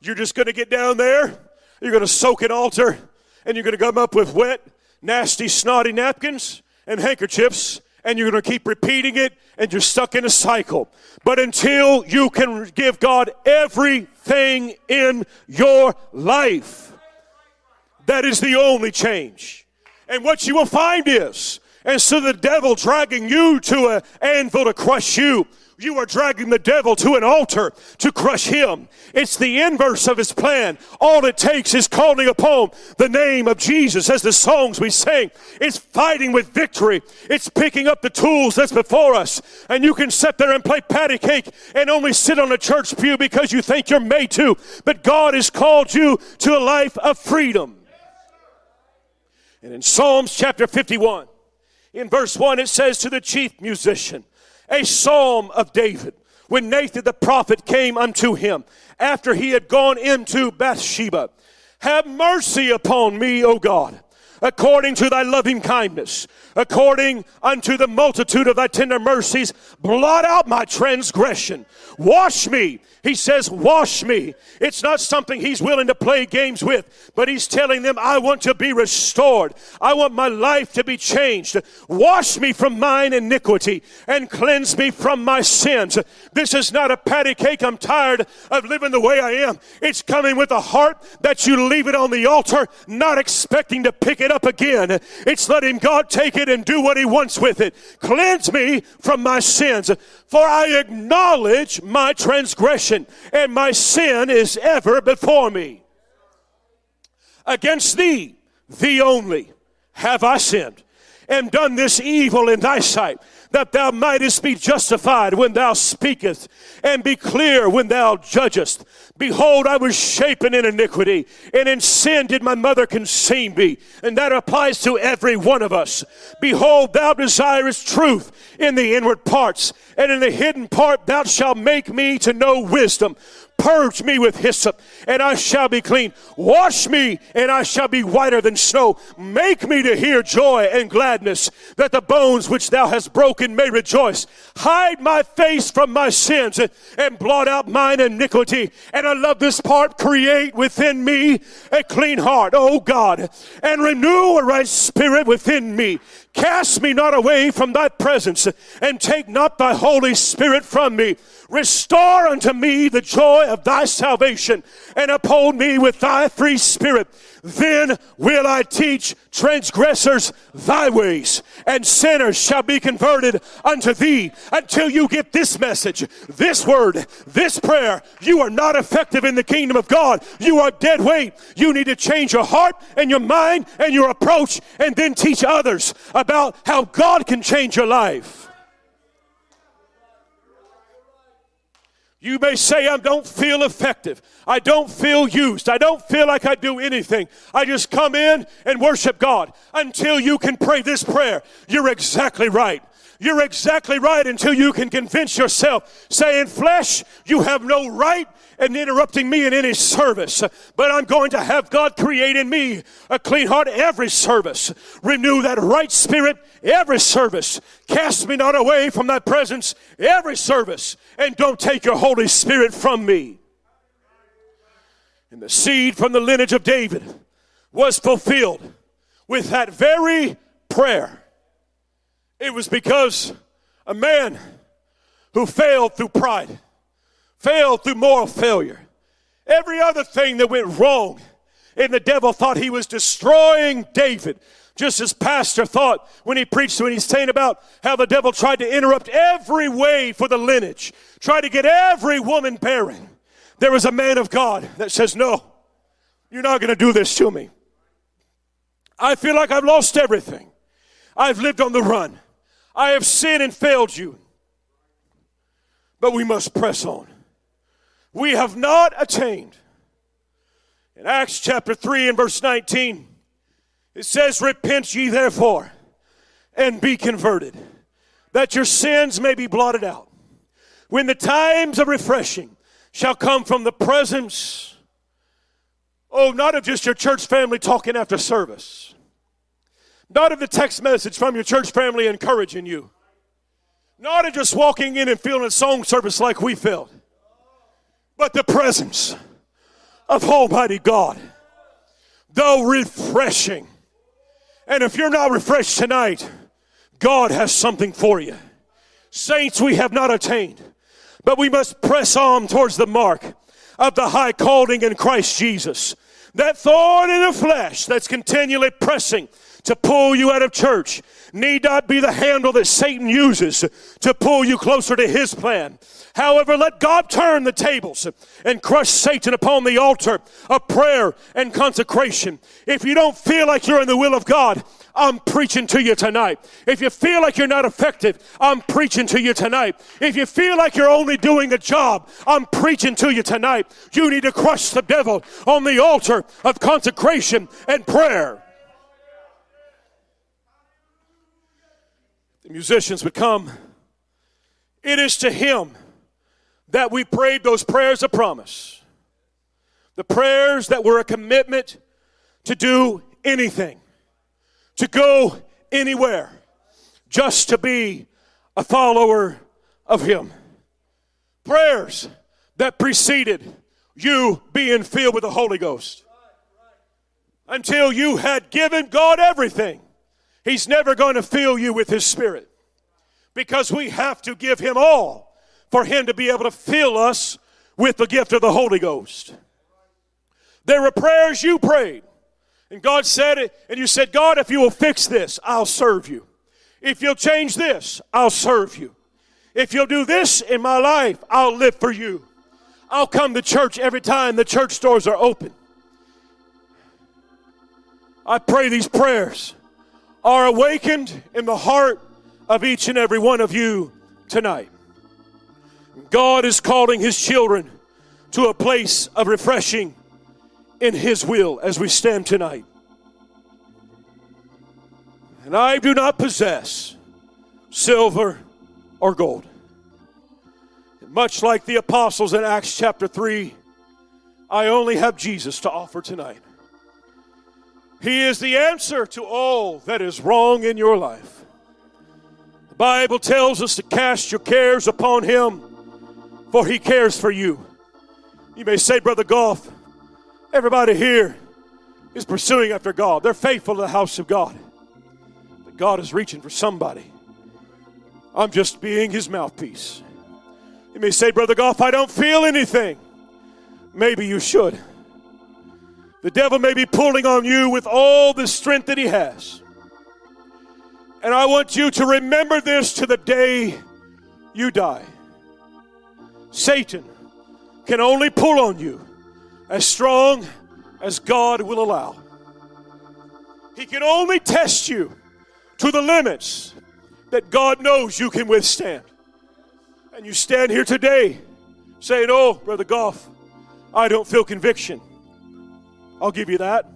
You're just going to get down there, you're going to soak an altar, and you're going to come up with wet, nasty, snotty napkins and handkerchiefs, and you're going to keep repeating it, and you're stuck in a cycle. But until you can give God everything in your life, that is the only change. And what you will find is, instead of the devil dragging you to an anvil to crush you, you are dragging the devil to an altar to crush him. It's the inverse of his plan. All it takes is calling upon the name of Jesus as the songs we sing. It's fighting with victory. It's picking up the tools that's before us. And you can sit there and play patty cake and only sit on a church pew because you think you're made to. But God has called you to a life of freedom. And in Psalms chapter 51, in verse 1, it says to the chief musician, a psalm of David when Nathan the prophet came unto him after he had gone into Bathsheba. Have mercy upon me, O God, according to thy loving kindness, according unto the multitude of thy tender mercies, blot out my transgression. Wash me he says, Wash me. It's not something he's willing to play games with, but he's telling them, I want to be restored. I want my life to be changed. Wash me from mine iniquity and cleanse me from my sins. This is not a patty cake. I'm tired of living the way I am. It's coming with a heart that you leave it on the altar, not expecting to pick it up again. It's letting God take it and do what he wants with it. Cleanse me from my sins, for I acknowledge my transgression and my sin is ever before me. Against thee, thee only, have I sinned, and done this evil in thy sight, that thou mightest be justified when thou speakest, and be clear when thou judgest. Behold, I was shapen in iniquity, and in sin did my mother conceive me. And that applies to every one of us. Behold, thou desirest truth in the inward parts, and in the hidden part thou shalt make me to know wisdom. Purge me with hyssop, and I shall be clean. Wash me, and I shall be whiter than snow. Make me to hear joy and gladness, that the bones which thou hast broken may rejoice. Hide my face from my sins, and, and blot out mine iniquity. And I love this part create within me a clean heart, O God, and renew a right spirit within me. Cast me not away from thy presence, and take not thy Holy Spirit from me. Restore unto me the joy of thy salvation, and uphold me with thy free spirit. Then will I teach transgressors thy ways, and sinners shall be converted unto thee. Until you get this message, this word, this prayer, you are not effective in the kingdom of God. You are dead weight. You need to change your heart and your mind and your approach, and then teach others about how God can change your life. You may say, I don't feel effective. I don't feel used. I don't feel like I do anything. I just come in and worship God until you can pray this prayer. You're exactly right. You're exactly right until you can convince yourself, saying, Flesh, you have no right in interrupting me in any service, but I'm going to have God create in me a clean heart every service. Renew that right spirit every service. Cast me not away from thy presence every service, and don't take your Holy Spirit from me. And the seed from the lineage of David was fulfilled with that very prayer. It was because a man who failed through pride, failed through moral failure, every other thing that went wrong, and the devil thought he was destroying David. Just as Pastor thought when he preached when he's saying about how the devil tried to interrupt every way for the lineage, tried to get every woman barren. There was a man of God that says, No, you're not going to do this to me. I feel like I've lost everything. I've lived on the run. I have sinned and failed you. But we must press on. We have not attained. In Acts chapter 3 and verse 19, it says, Repent ye therefore and be converted. that your sins may be blotted out. When the times of refreshing shall come from the presence, oh, not of just your church family talking after service, not of the text message from your church family encouraging you, not of just walking in and feeling a song service like we felt, but the presence of Almighty God, though refreshing. And if you're not refreshed tonight, God has something for you. Saints, we have not attained, but we must press on towards the mark of the high calling in Christ Jesus. That thorn in the flesh that's continually pressing to pull you out of church need not be the handle that Satan uses to pull you closer to his plan. However, let God turn the tables and crush Satan upon the altar of prayer and consecration. If you don't feel like you're in the will of God, I'm preaching to you tonight. If you feel like you're not effective, I'm preaching to you tonight. If you feel like you're only doing a job, I'm preaching to you tonight. You need to crush the devil on the altar of consecration and prayer. The musicians would come. It is to him that we prayed those prayers of promise. The prayers that were a commitment to do anything, to go anywhere, just to be a follower of Him. Prayers that preceded you being filled with the Holy Ghost. Until you had given God everything, He's never going to fill you with His Spirit because we have to give Him all for Him to be able to fill us with the gift of the Holy Ghost. There were prayers you prayed, and God said it, and you said, God, if you will fix this, I'll serve you. If you'll change this, I'll serve you. If you'll do this in my life, I'll live for you. I'll come to church every time the church doors are open. I pray these prayers are awakened in the heart of each and every one of you tonight. God is calling His children to a place of refreshing in His will as we stand tonight. And I do not possess silver or gold. Much like the apostles in Acts chapter 3, I only have Jesus to offer tonight. He is the answer to all that is wrong in your life. The Bible tells us to cast your cares upon Him for he cares for you. You may say, Brother Goff, everybody here is pursuing after God. They're faithful to the house of God. But God is reaching for somebody. I'm just being his mouthpiece. You may say, Brother Goff, I don't feel anything. Maybe you should. The devil may be pulling on you with all the strength that he has. And I want you to remember this to the day you die. Satan can only pull on you as strong as God will allow. He can only test you to the limits that God knows you can withstand. And you stand here today saying, Oh, Brother Goff, I don't feel conviction. I'll give you that.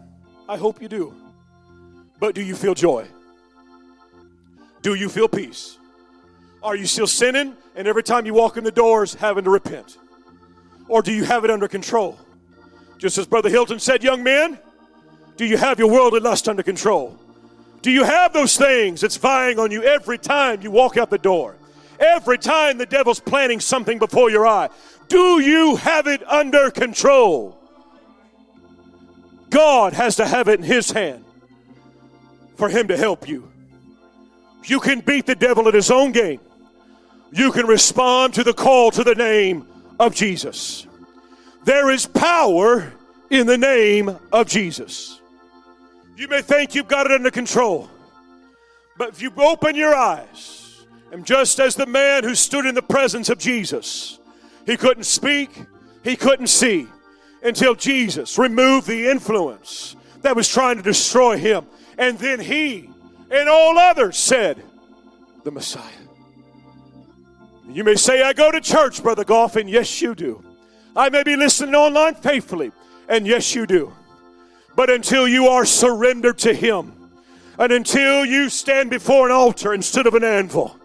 I hope you do. But do you feel joy? Do you feel peace? Are you still sinning and every time you walk in the doors having to repent? Or do you have it under control? Just as Brother Hilton said, young men, do you have your worldly lust under control? Do you have those things that's vying on you every time you walk out the door? Every time the devil's planning something before your eye, do you have it under control? God has to have it in His hand for Him to help you. You can beat the devil at his own game you can respond to the call to the name of Jesus. There is power in the name of Jesus. You may think you've got it under control, but if you open your eyes, and just as the man who stood in the presence of Jesus, he couldn't speak, he couldn't see until Jesus removed the influence that was trying to destroy him. And then he and all others said, The Messiah. You may say, I go to church, Brother Goff, and yes, you do. I may be listening online faithfully, and yes, you do. But until you are surrendered to Him, and until you stand before an altar instead of an anvil,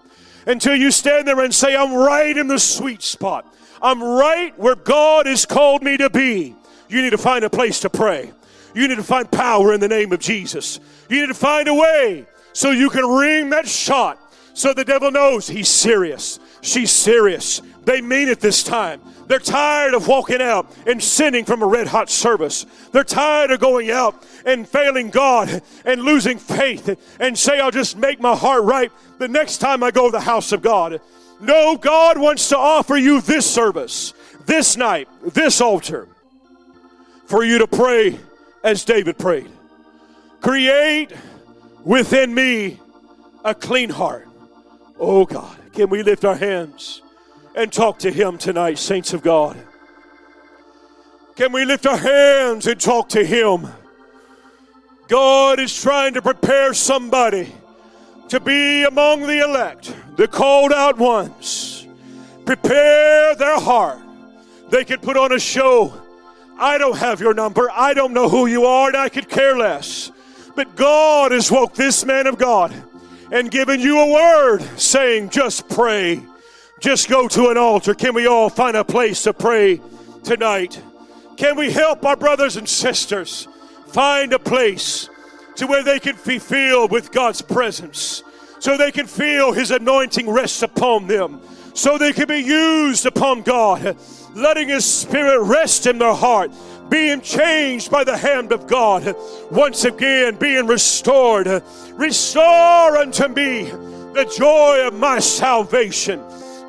until you stand there and say, I'm right in the sweet spot. I'm right where God has called me to be. You need to find a place to pray. You need to find power in the name of Jesus. You need to find a way so you can ring that shot so the devil knows he's serious. She's serious. They mean it this time. They're tired of walking out and sinning from a red hot service. They're tired of going out and failing God and losing faith and say, I'll just make my heart right the next time I go to the house of God. No, God wants to offer you this service, this night, this altar, for you to pray as David prayed. Create within me a clean heart. Oh God, can we lift our hands and talk to Him tonight, saints of God? Can we lift our hands and talk to Him? God is trying to prepare somebody to be among the elect, the called out ones. Prepare their heart. They can put on a show. I don't have your number. I don't know who you are, and I could care less. But God has woke this man of God and given you a word saying, just pray. Just go to an altar. Can we all find a place to pray tonight? Can we help our brothers and sisters find a place to where they can be filled with God's presence, so they can feel His anointing rest upon them, so they can be used upon God, letting His Spirit rest in their heart, being changed by the hand of God, once again being restored. Restore unto me the joy of my salvation.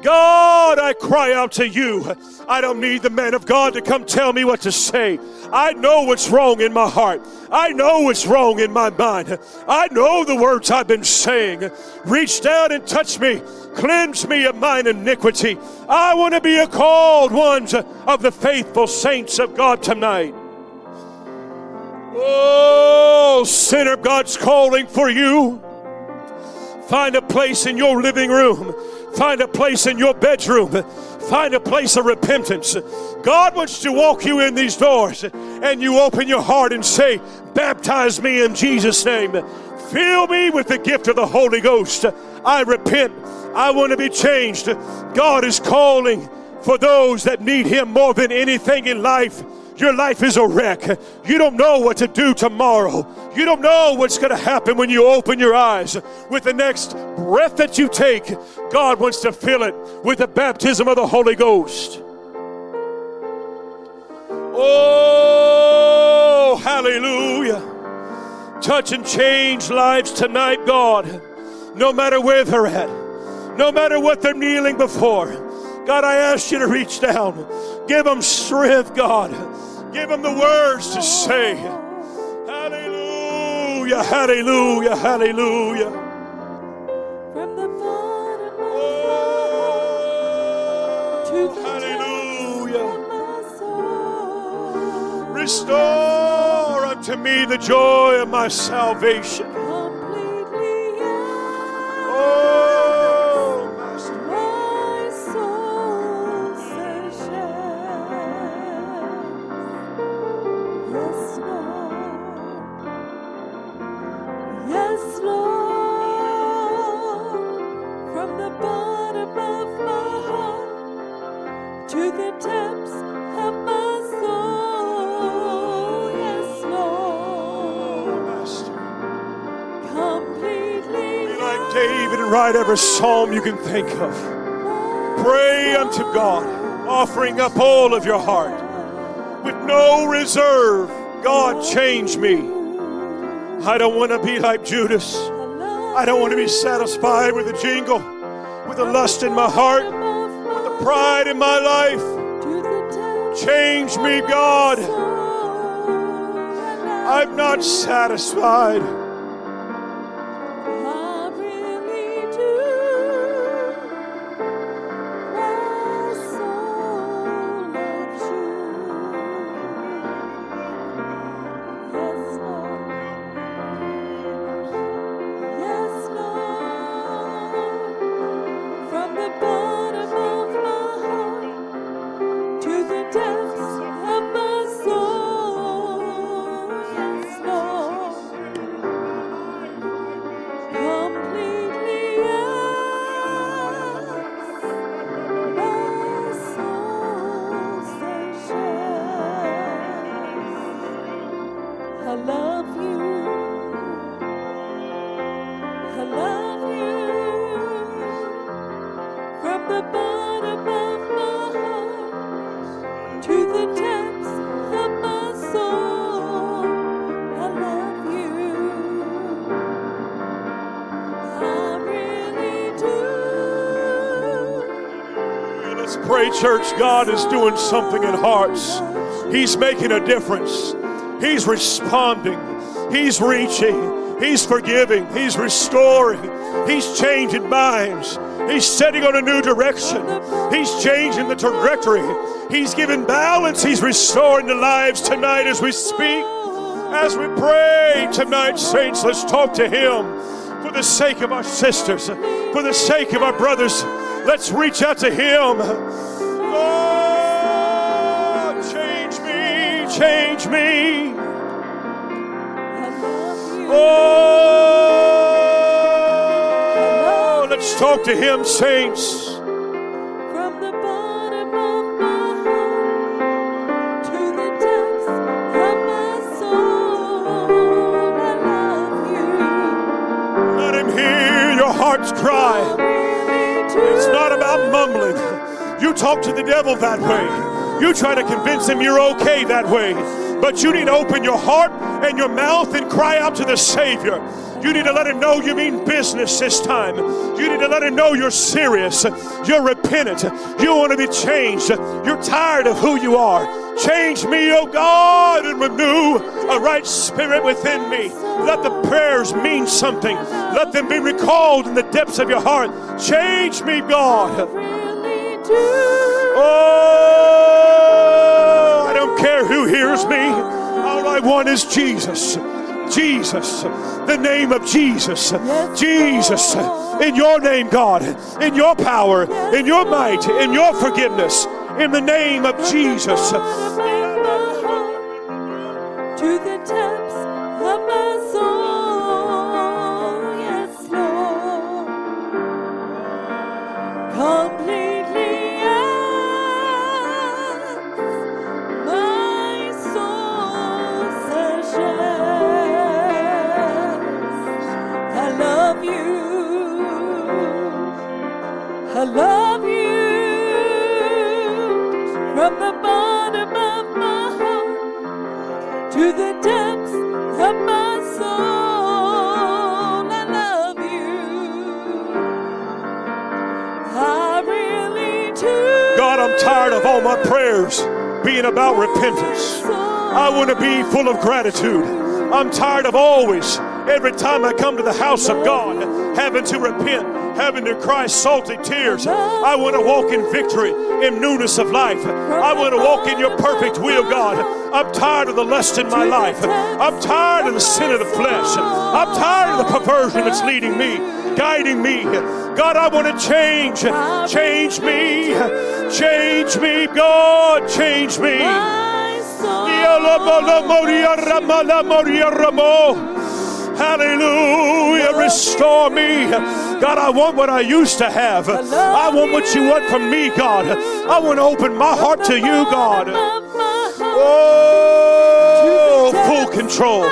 God, I cry out to you. I don't need the man of God to come tell me what to say. I know what's wrong in my heart. I know what's wrong in my mind. I know the words I've been saying. Reach down and touch me. Cleanse me of mine iniquity. I want to be a called one of the faithful saints of God tonight. Oh, sinner, God's calling for you. Find a place in your living room. Find a place in your bedroom. Find a place of repentance. God wants to walk you in these doors and you open your heart and say, Baptize me in Jesus' name. Fill me with the gift of the Holy Ghost. I repent. I want to be changed. God is calling for those that need Him more than anything in life. Your life is a wreck. You don't know what to do tomorrow. You don't know what's going to happen when you open your eyes. With the next breath that you take, God wants to fill it with the baptism of the Holy Ghost. Oh, hallelujah. Touch and change lives tonight, God, no matter where they're at, no matter what they're kneeling before. God, I ask you to reach down. Give them strength, God. Give them the words to say. Hallelujah, hallelujah, hallelujah. From the bottom of Oh, to the hallelujah. soul, Restore unto me the joy of my salvation. completely Oh, the bottom of my heart to the depths of my soul. Yes, Lord, Master. completely. Be like David and write every psalm you can think of. Pray unto God, offering up all of your heart with no reserve. God, change me. I don't want to be like Judas. I don't want to be satisfied with a jingle, a lust in my heart, with a pride in my life. Change me, God. I'm not satisfied. Church. God is doing something in hearts. He's making a difference. He's responding. He's reaching. He's forgiving. He's restoring. He's changing minds. He's setting on a new direction. He's changing the trajectory. He's giving balance. He's restoring the lives tonight as we speak. As we pray tonight, saints, let's talk to Him for the sake of our sisters, for the sake of our brothers. Let's reach out to Him. Change me. I oh, love you. Oh, let's talk to Him, saints. From the bottom of my heart to the depths of my soul, I love you. Let Him hear your heart's cry. It's not about mumbling. You talk to the devil that way. You try to convince him you're okay that way. But you need to open your heart and your mouth and cry out to the Savior. You need to let him know you mean business this time. You need to let him know you're serious. You're repentant. You want to be changed. You're tired of who you are. Change me, O God, and renew a right spirit within me. Let the prayers mean something. Let them be recalled in the depths of your heart. Change me, God. Really do. Oh, I don't care who hears me. All I want is Jesus. Jesus, the name of Jesus. Jesus, in your name, God, in your power, in your might, in your forgiveness, in the name of Jesus. To the depths of my soul, yes, Lord. Completely all my prayers being about repentance. I want to be full of gratitude. I'm tired of always, every time I come to the house of God, having to repent, having to cry salty tears. I want to walk in victory, in newness of life. I want to walk in your perfect will, God. I'm tired of the lust in my life. I'm tired of the sin of the flesh. I'm tired of the perversion that's leading me, guiding me. God, I want to change. Change me. Change me, God. Change me. Hallelujah. Restore me. God, I want what I used to have. I want what you want from me, God. I want to open my heart to you, God. Oh, full control.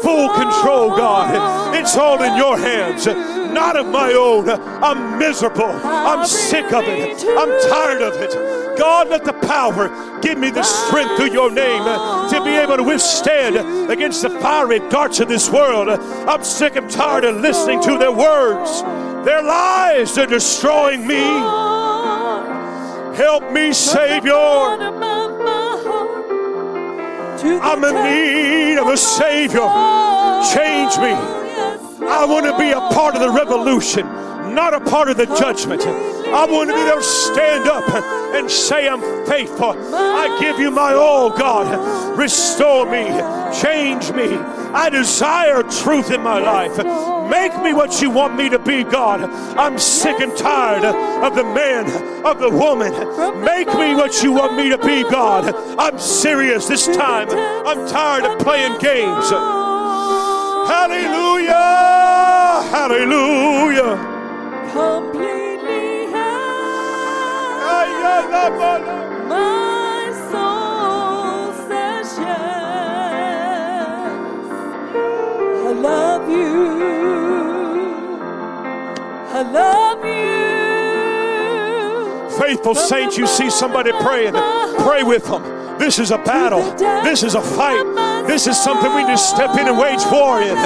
Full control, God. It's all in your hands, not of my own. I'm miserable. I'm sick of it. I'm tired of it. God, let the power give me the strength through your name to be able to withstand against the fiery darts of this world. I'm sick and tired of listening to their words. Their lies, they're destroying me. Help me, Savior. I'm in need of a Savior. Change me. I want to be a part of the revolution, not a part of the judgment. I want to be to stand up and say, I'm faithful. I give you my all, God. Restore me, change me. I desire truth in my life. Make me what you want me to be, God. I'm sick and tired of the man, of the woman. Make me what you want me to be, God. I'm serious this time. I'm tired of playing games. Hallelujah! Hallelujah! Completely Ay, ay, la, la, la. My soul says yes. I love you. I love you Faithful saints, you see somebody praying, pray with them. This is a battle. This is a fight. This is something we need to step in and wage war in.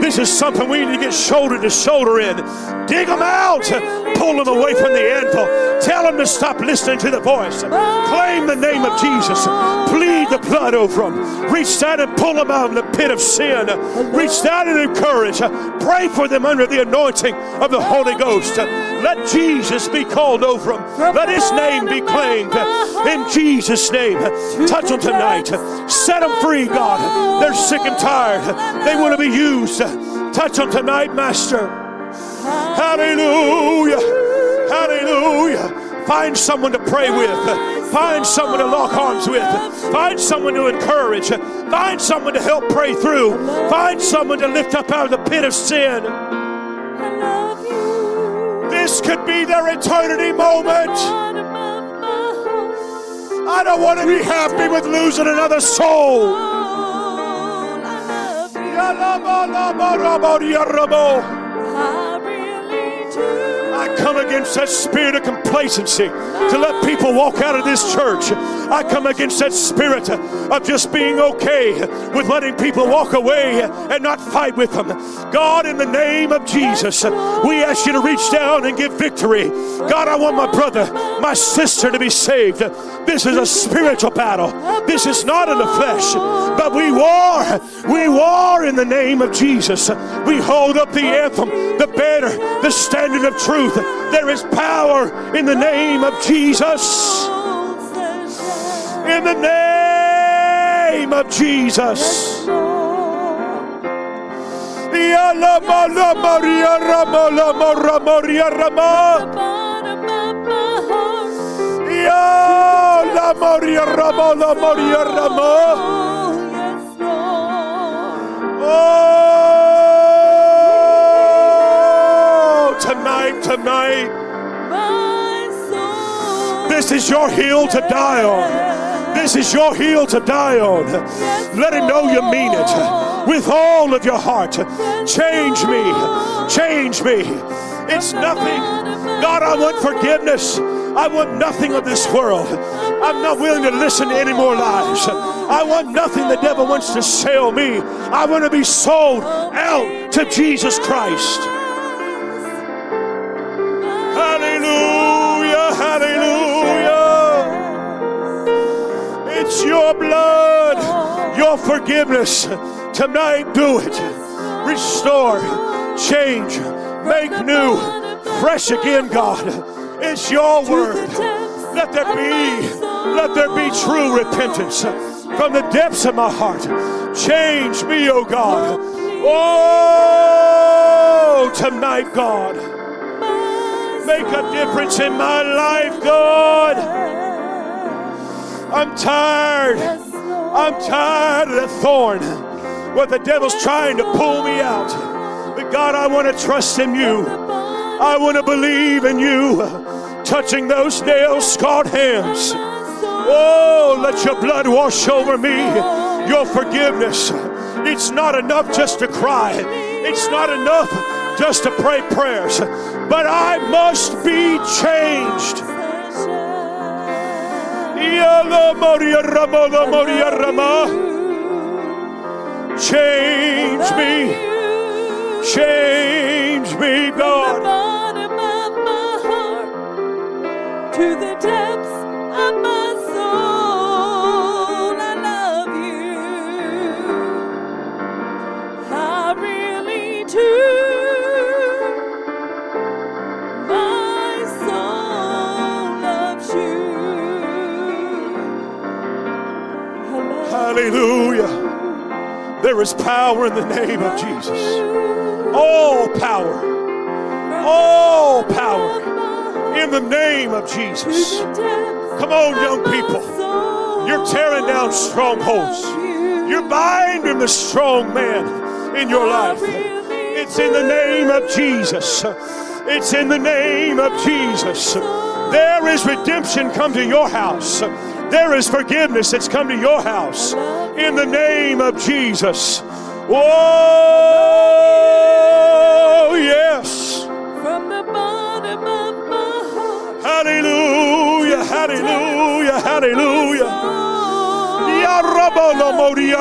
This is something we need to get shoulder to shoulder in. Dig them out. Pull them away from the anvil. Tell them to stop listening to the voice. Claim the name of Jesus. Plead the blood over them. Reach down and pull them out of the pit of sin. Reach down and encourage. Pray for them under the anointing of the Holy Ghost. Let Jesus be called over them. Let his name be claimed. In Jesus' name. Touch them tonight. Set them free, God. They're sick and tired. They want to be used. Touch them tonight, Master. Hallelujah. Hallelujah. Find someone to pray with. Find someone to lock arms with. Find someone to encourage. Find someone to help pray through. Find someone to lift up out of the pit of sin. This could be their eternity moment. I don't want to be happy with losing another soul. I really do. I come against that spirit of complacency to let people walk out of this church. I come against that spirit of just being okay with letting people walk away and not fight with them. God, in the name of Jesus, we ask you to reach down and give victory. God, I want my brother, my sister to be saved. This is a spiritual battle. This is not in the flesh, but we war. We war in the name of Jesus. We hold up the anthem, the banner, the standard of truth. There is power in the name of Jesus. In the name of Jesus. Ya tonight, this is your hill to die on. This is your hill to die on. Let him know you mean it with all of your heart. Change me. Change me. It's nothing. God, I want forgiveness. I want nothing of this world. I'm not willing to listen to any more lies. I want nothing the devil wants to sell me. I want to be sold out to Jesus Christ. Hallelujah, hallelujah. It's your blood, your forgiveness. Tonight, do it. Restore, change, make new, fresh again, God. It's your word. Let there be, let there be true repentance from the depths of my heart. Change me, oh God. Oh, tonight, God. Make a difference in my life, God. I'm tired. I'm tired of the thorn. What the devil's trying to pull me out. But God, I want to trust in you. I want to believe in you. Touching those nail scarred hands. Oh, let your blood wash over me. Your forgiveness. It's not enough just to cry. It's not enough just to pray prayers. But I must be changed. Change me. Change me, God. To the depths of my There is power in the name of Jesus. All power. All power in the name of Jesus. Come on, young people. You're tearing down strongholds. You're binding the strong man in your life. It's in the name of Jesus. It's in the name of Jesus. There is redemption come to your house. There is forgiveness that's come to your house. In the name of Jesus. Oh, yes. From the bottom of my heart. Hallelujah. Hallelujah, hallelujah. Song. Ya Rabo lo Mori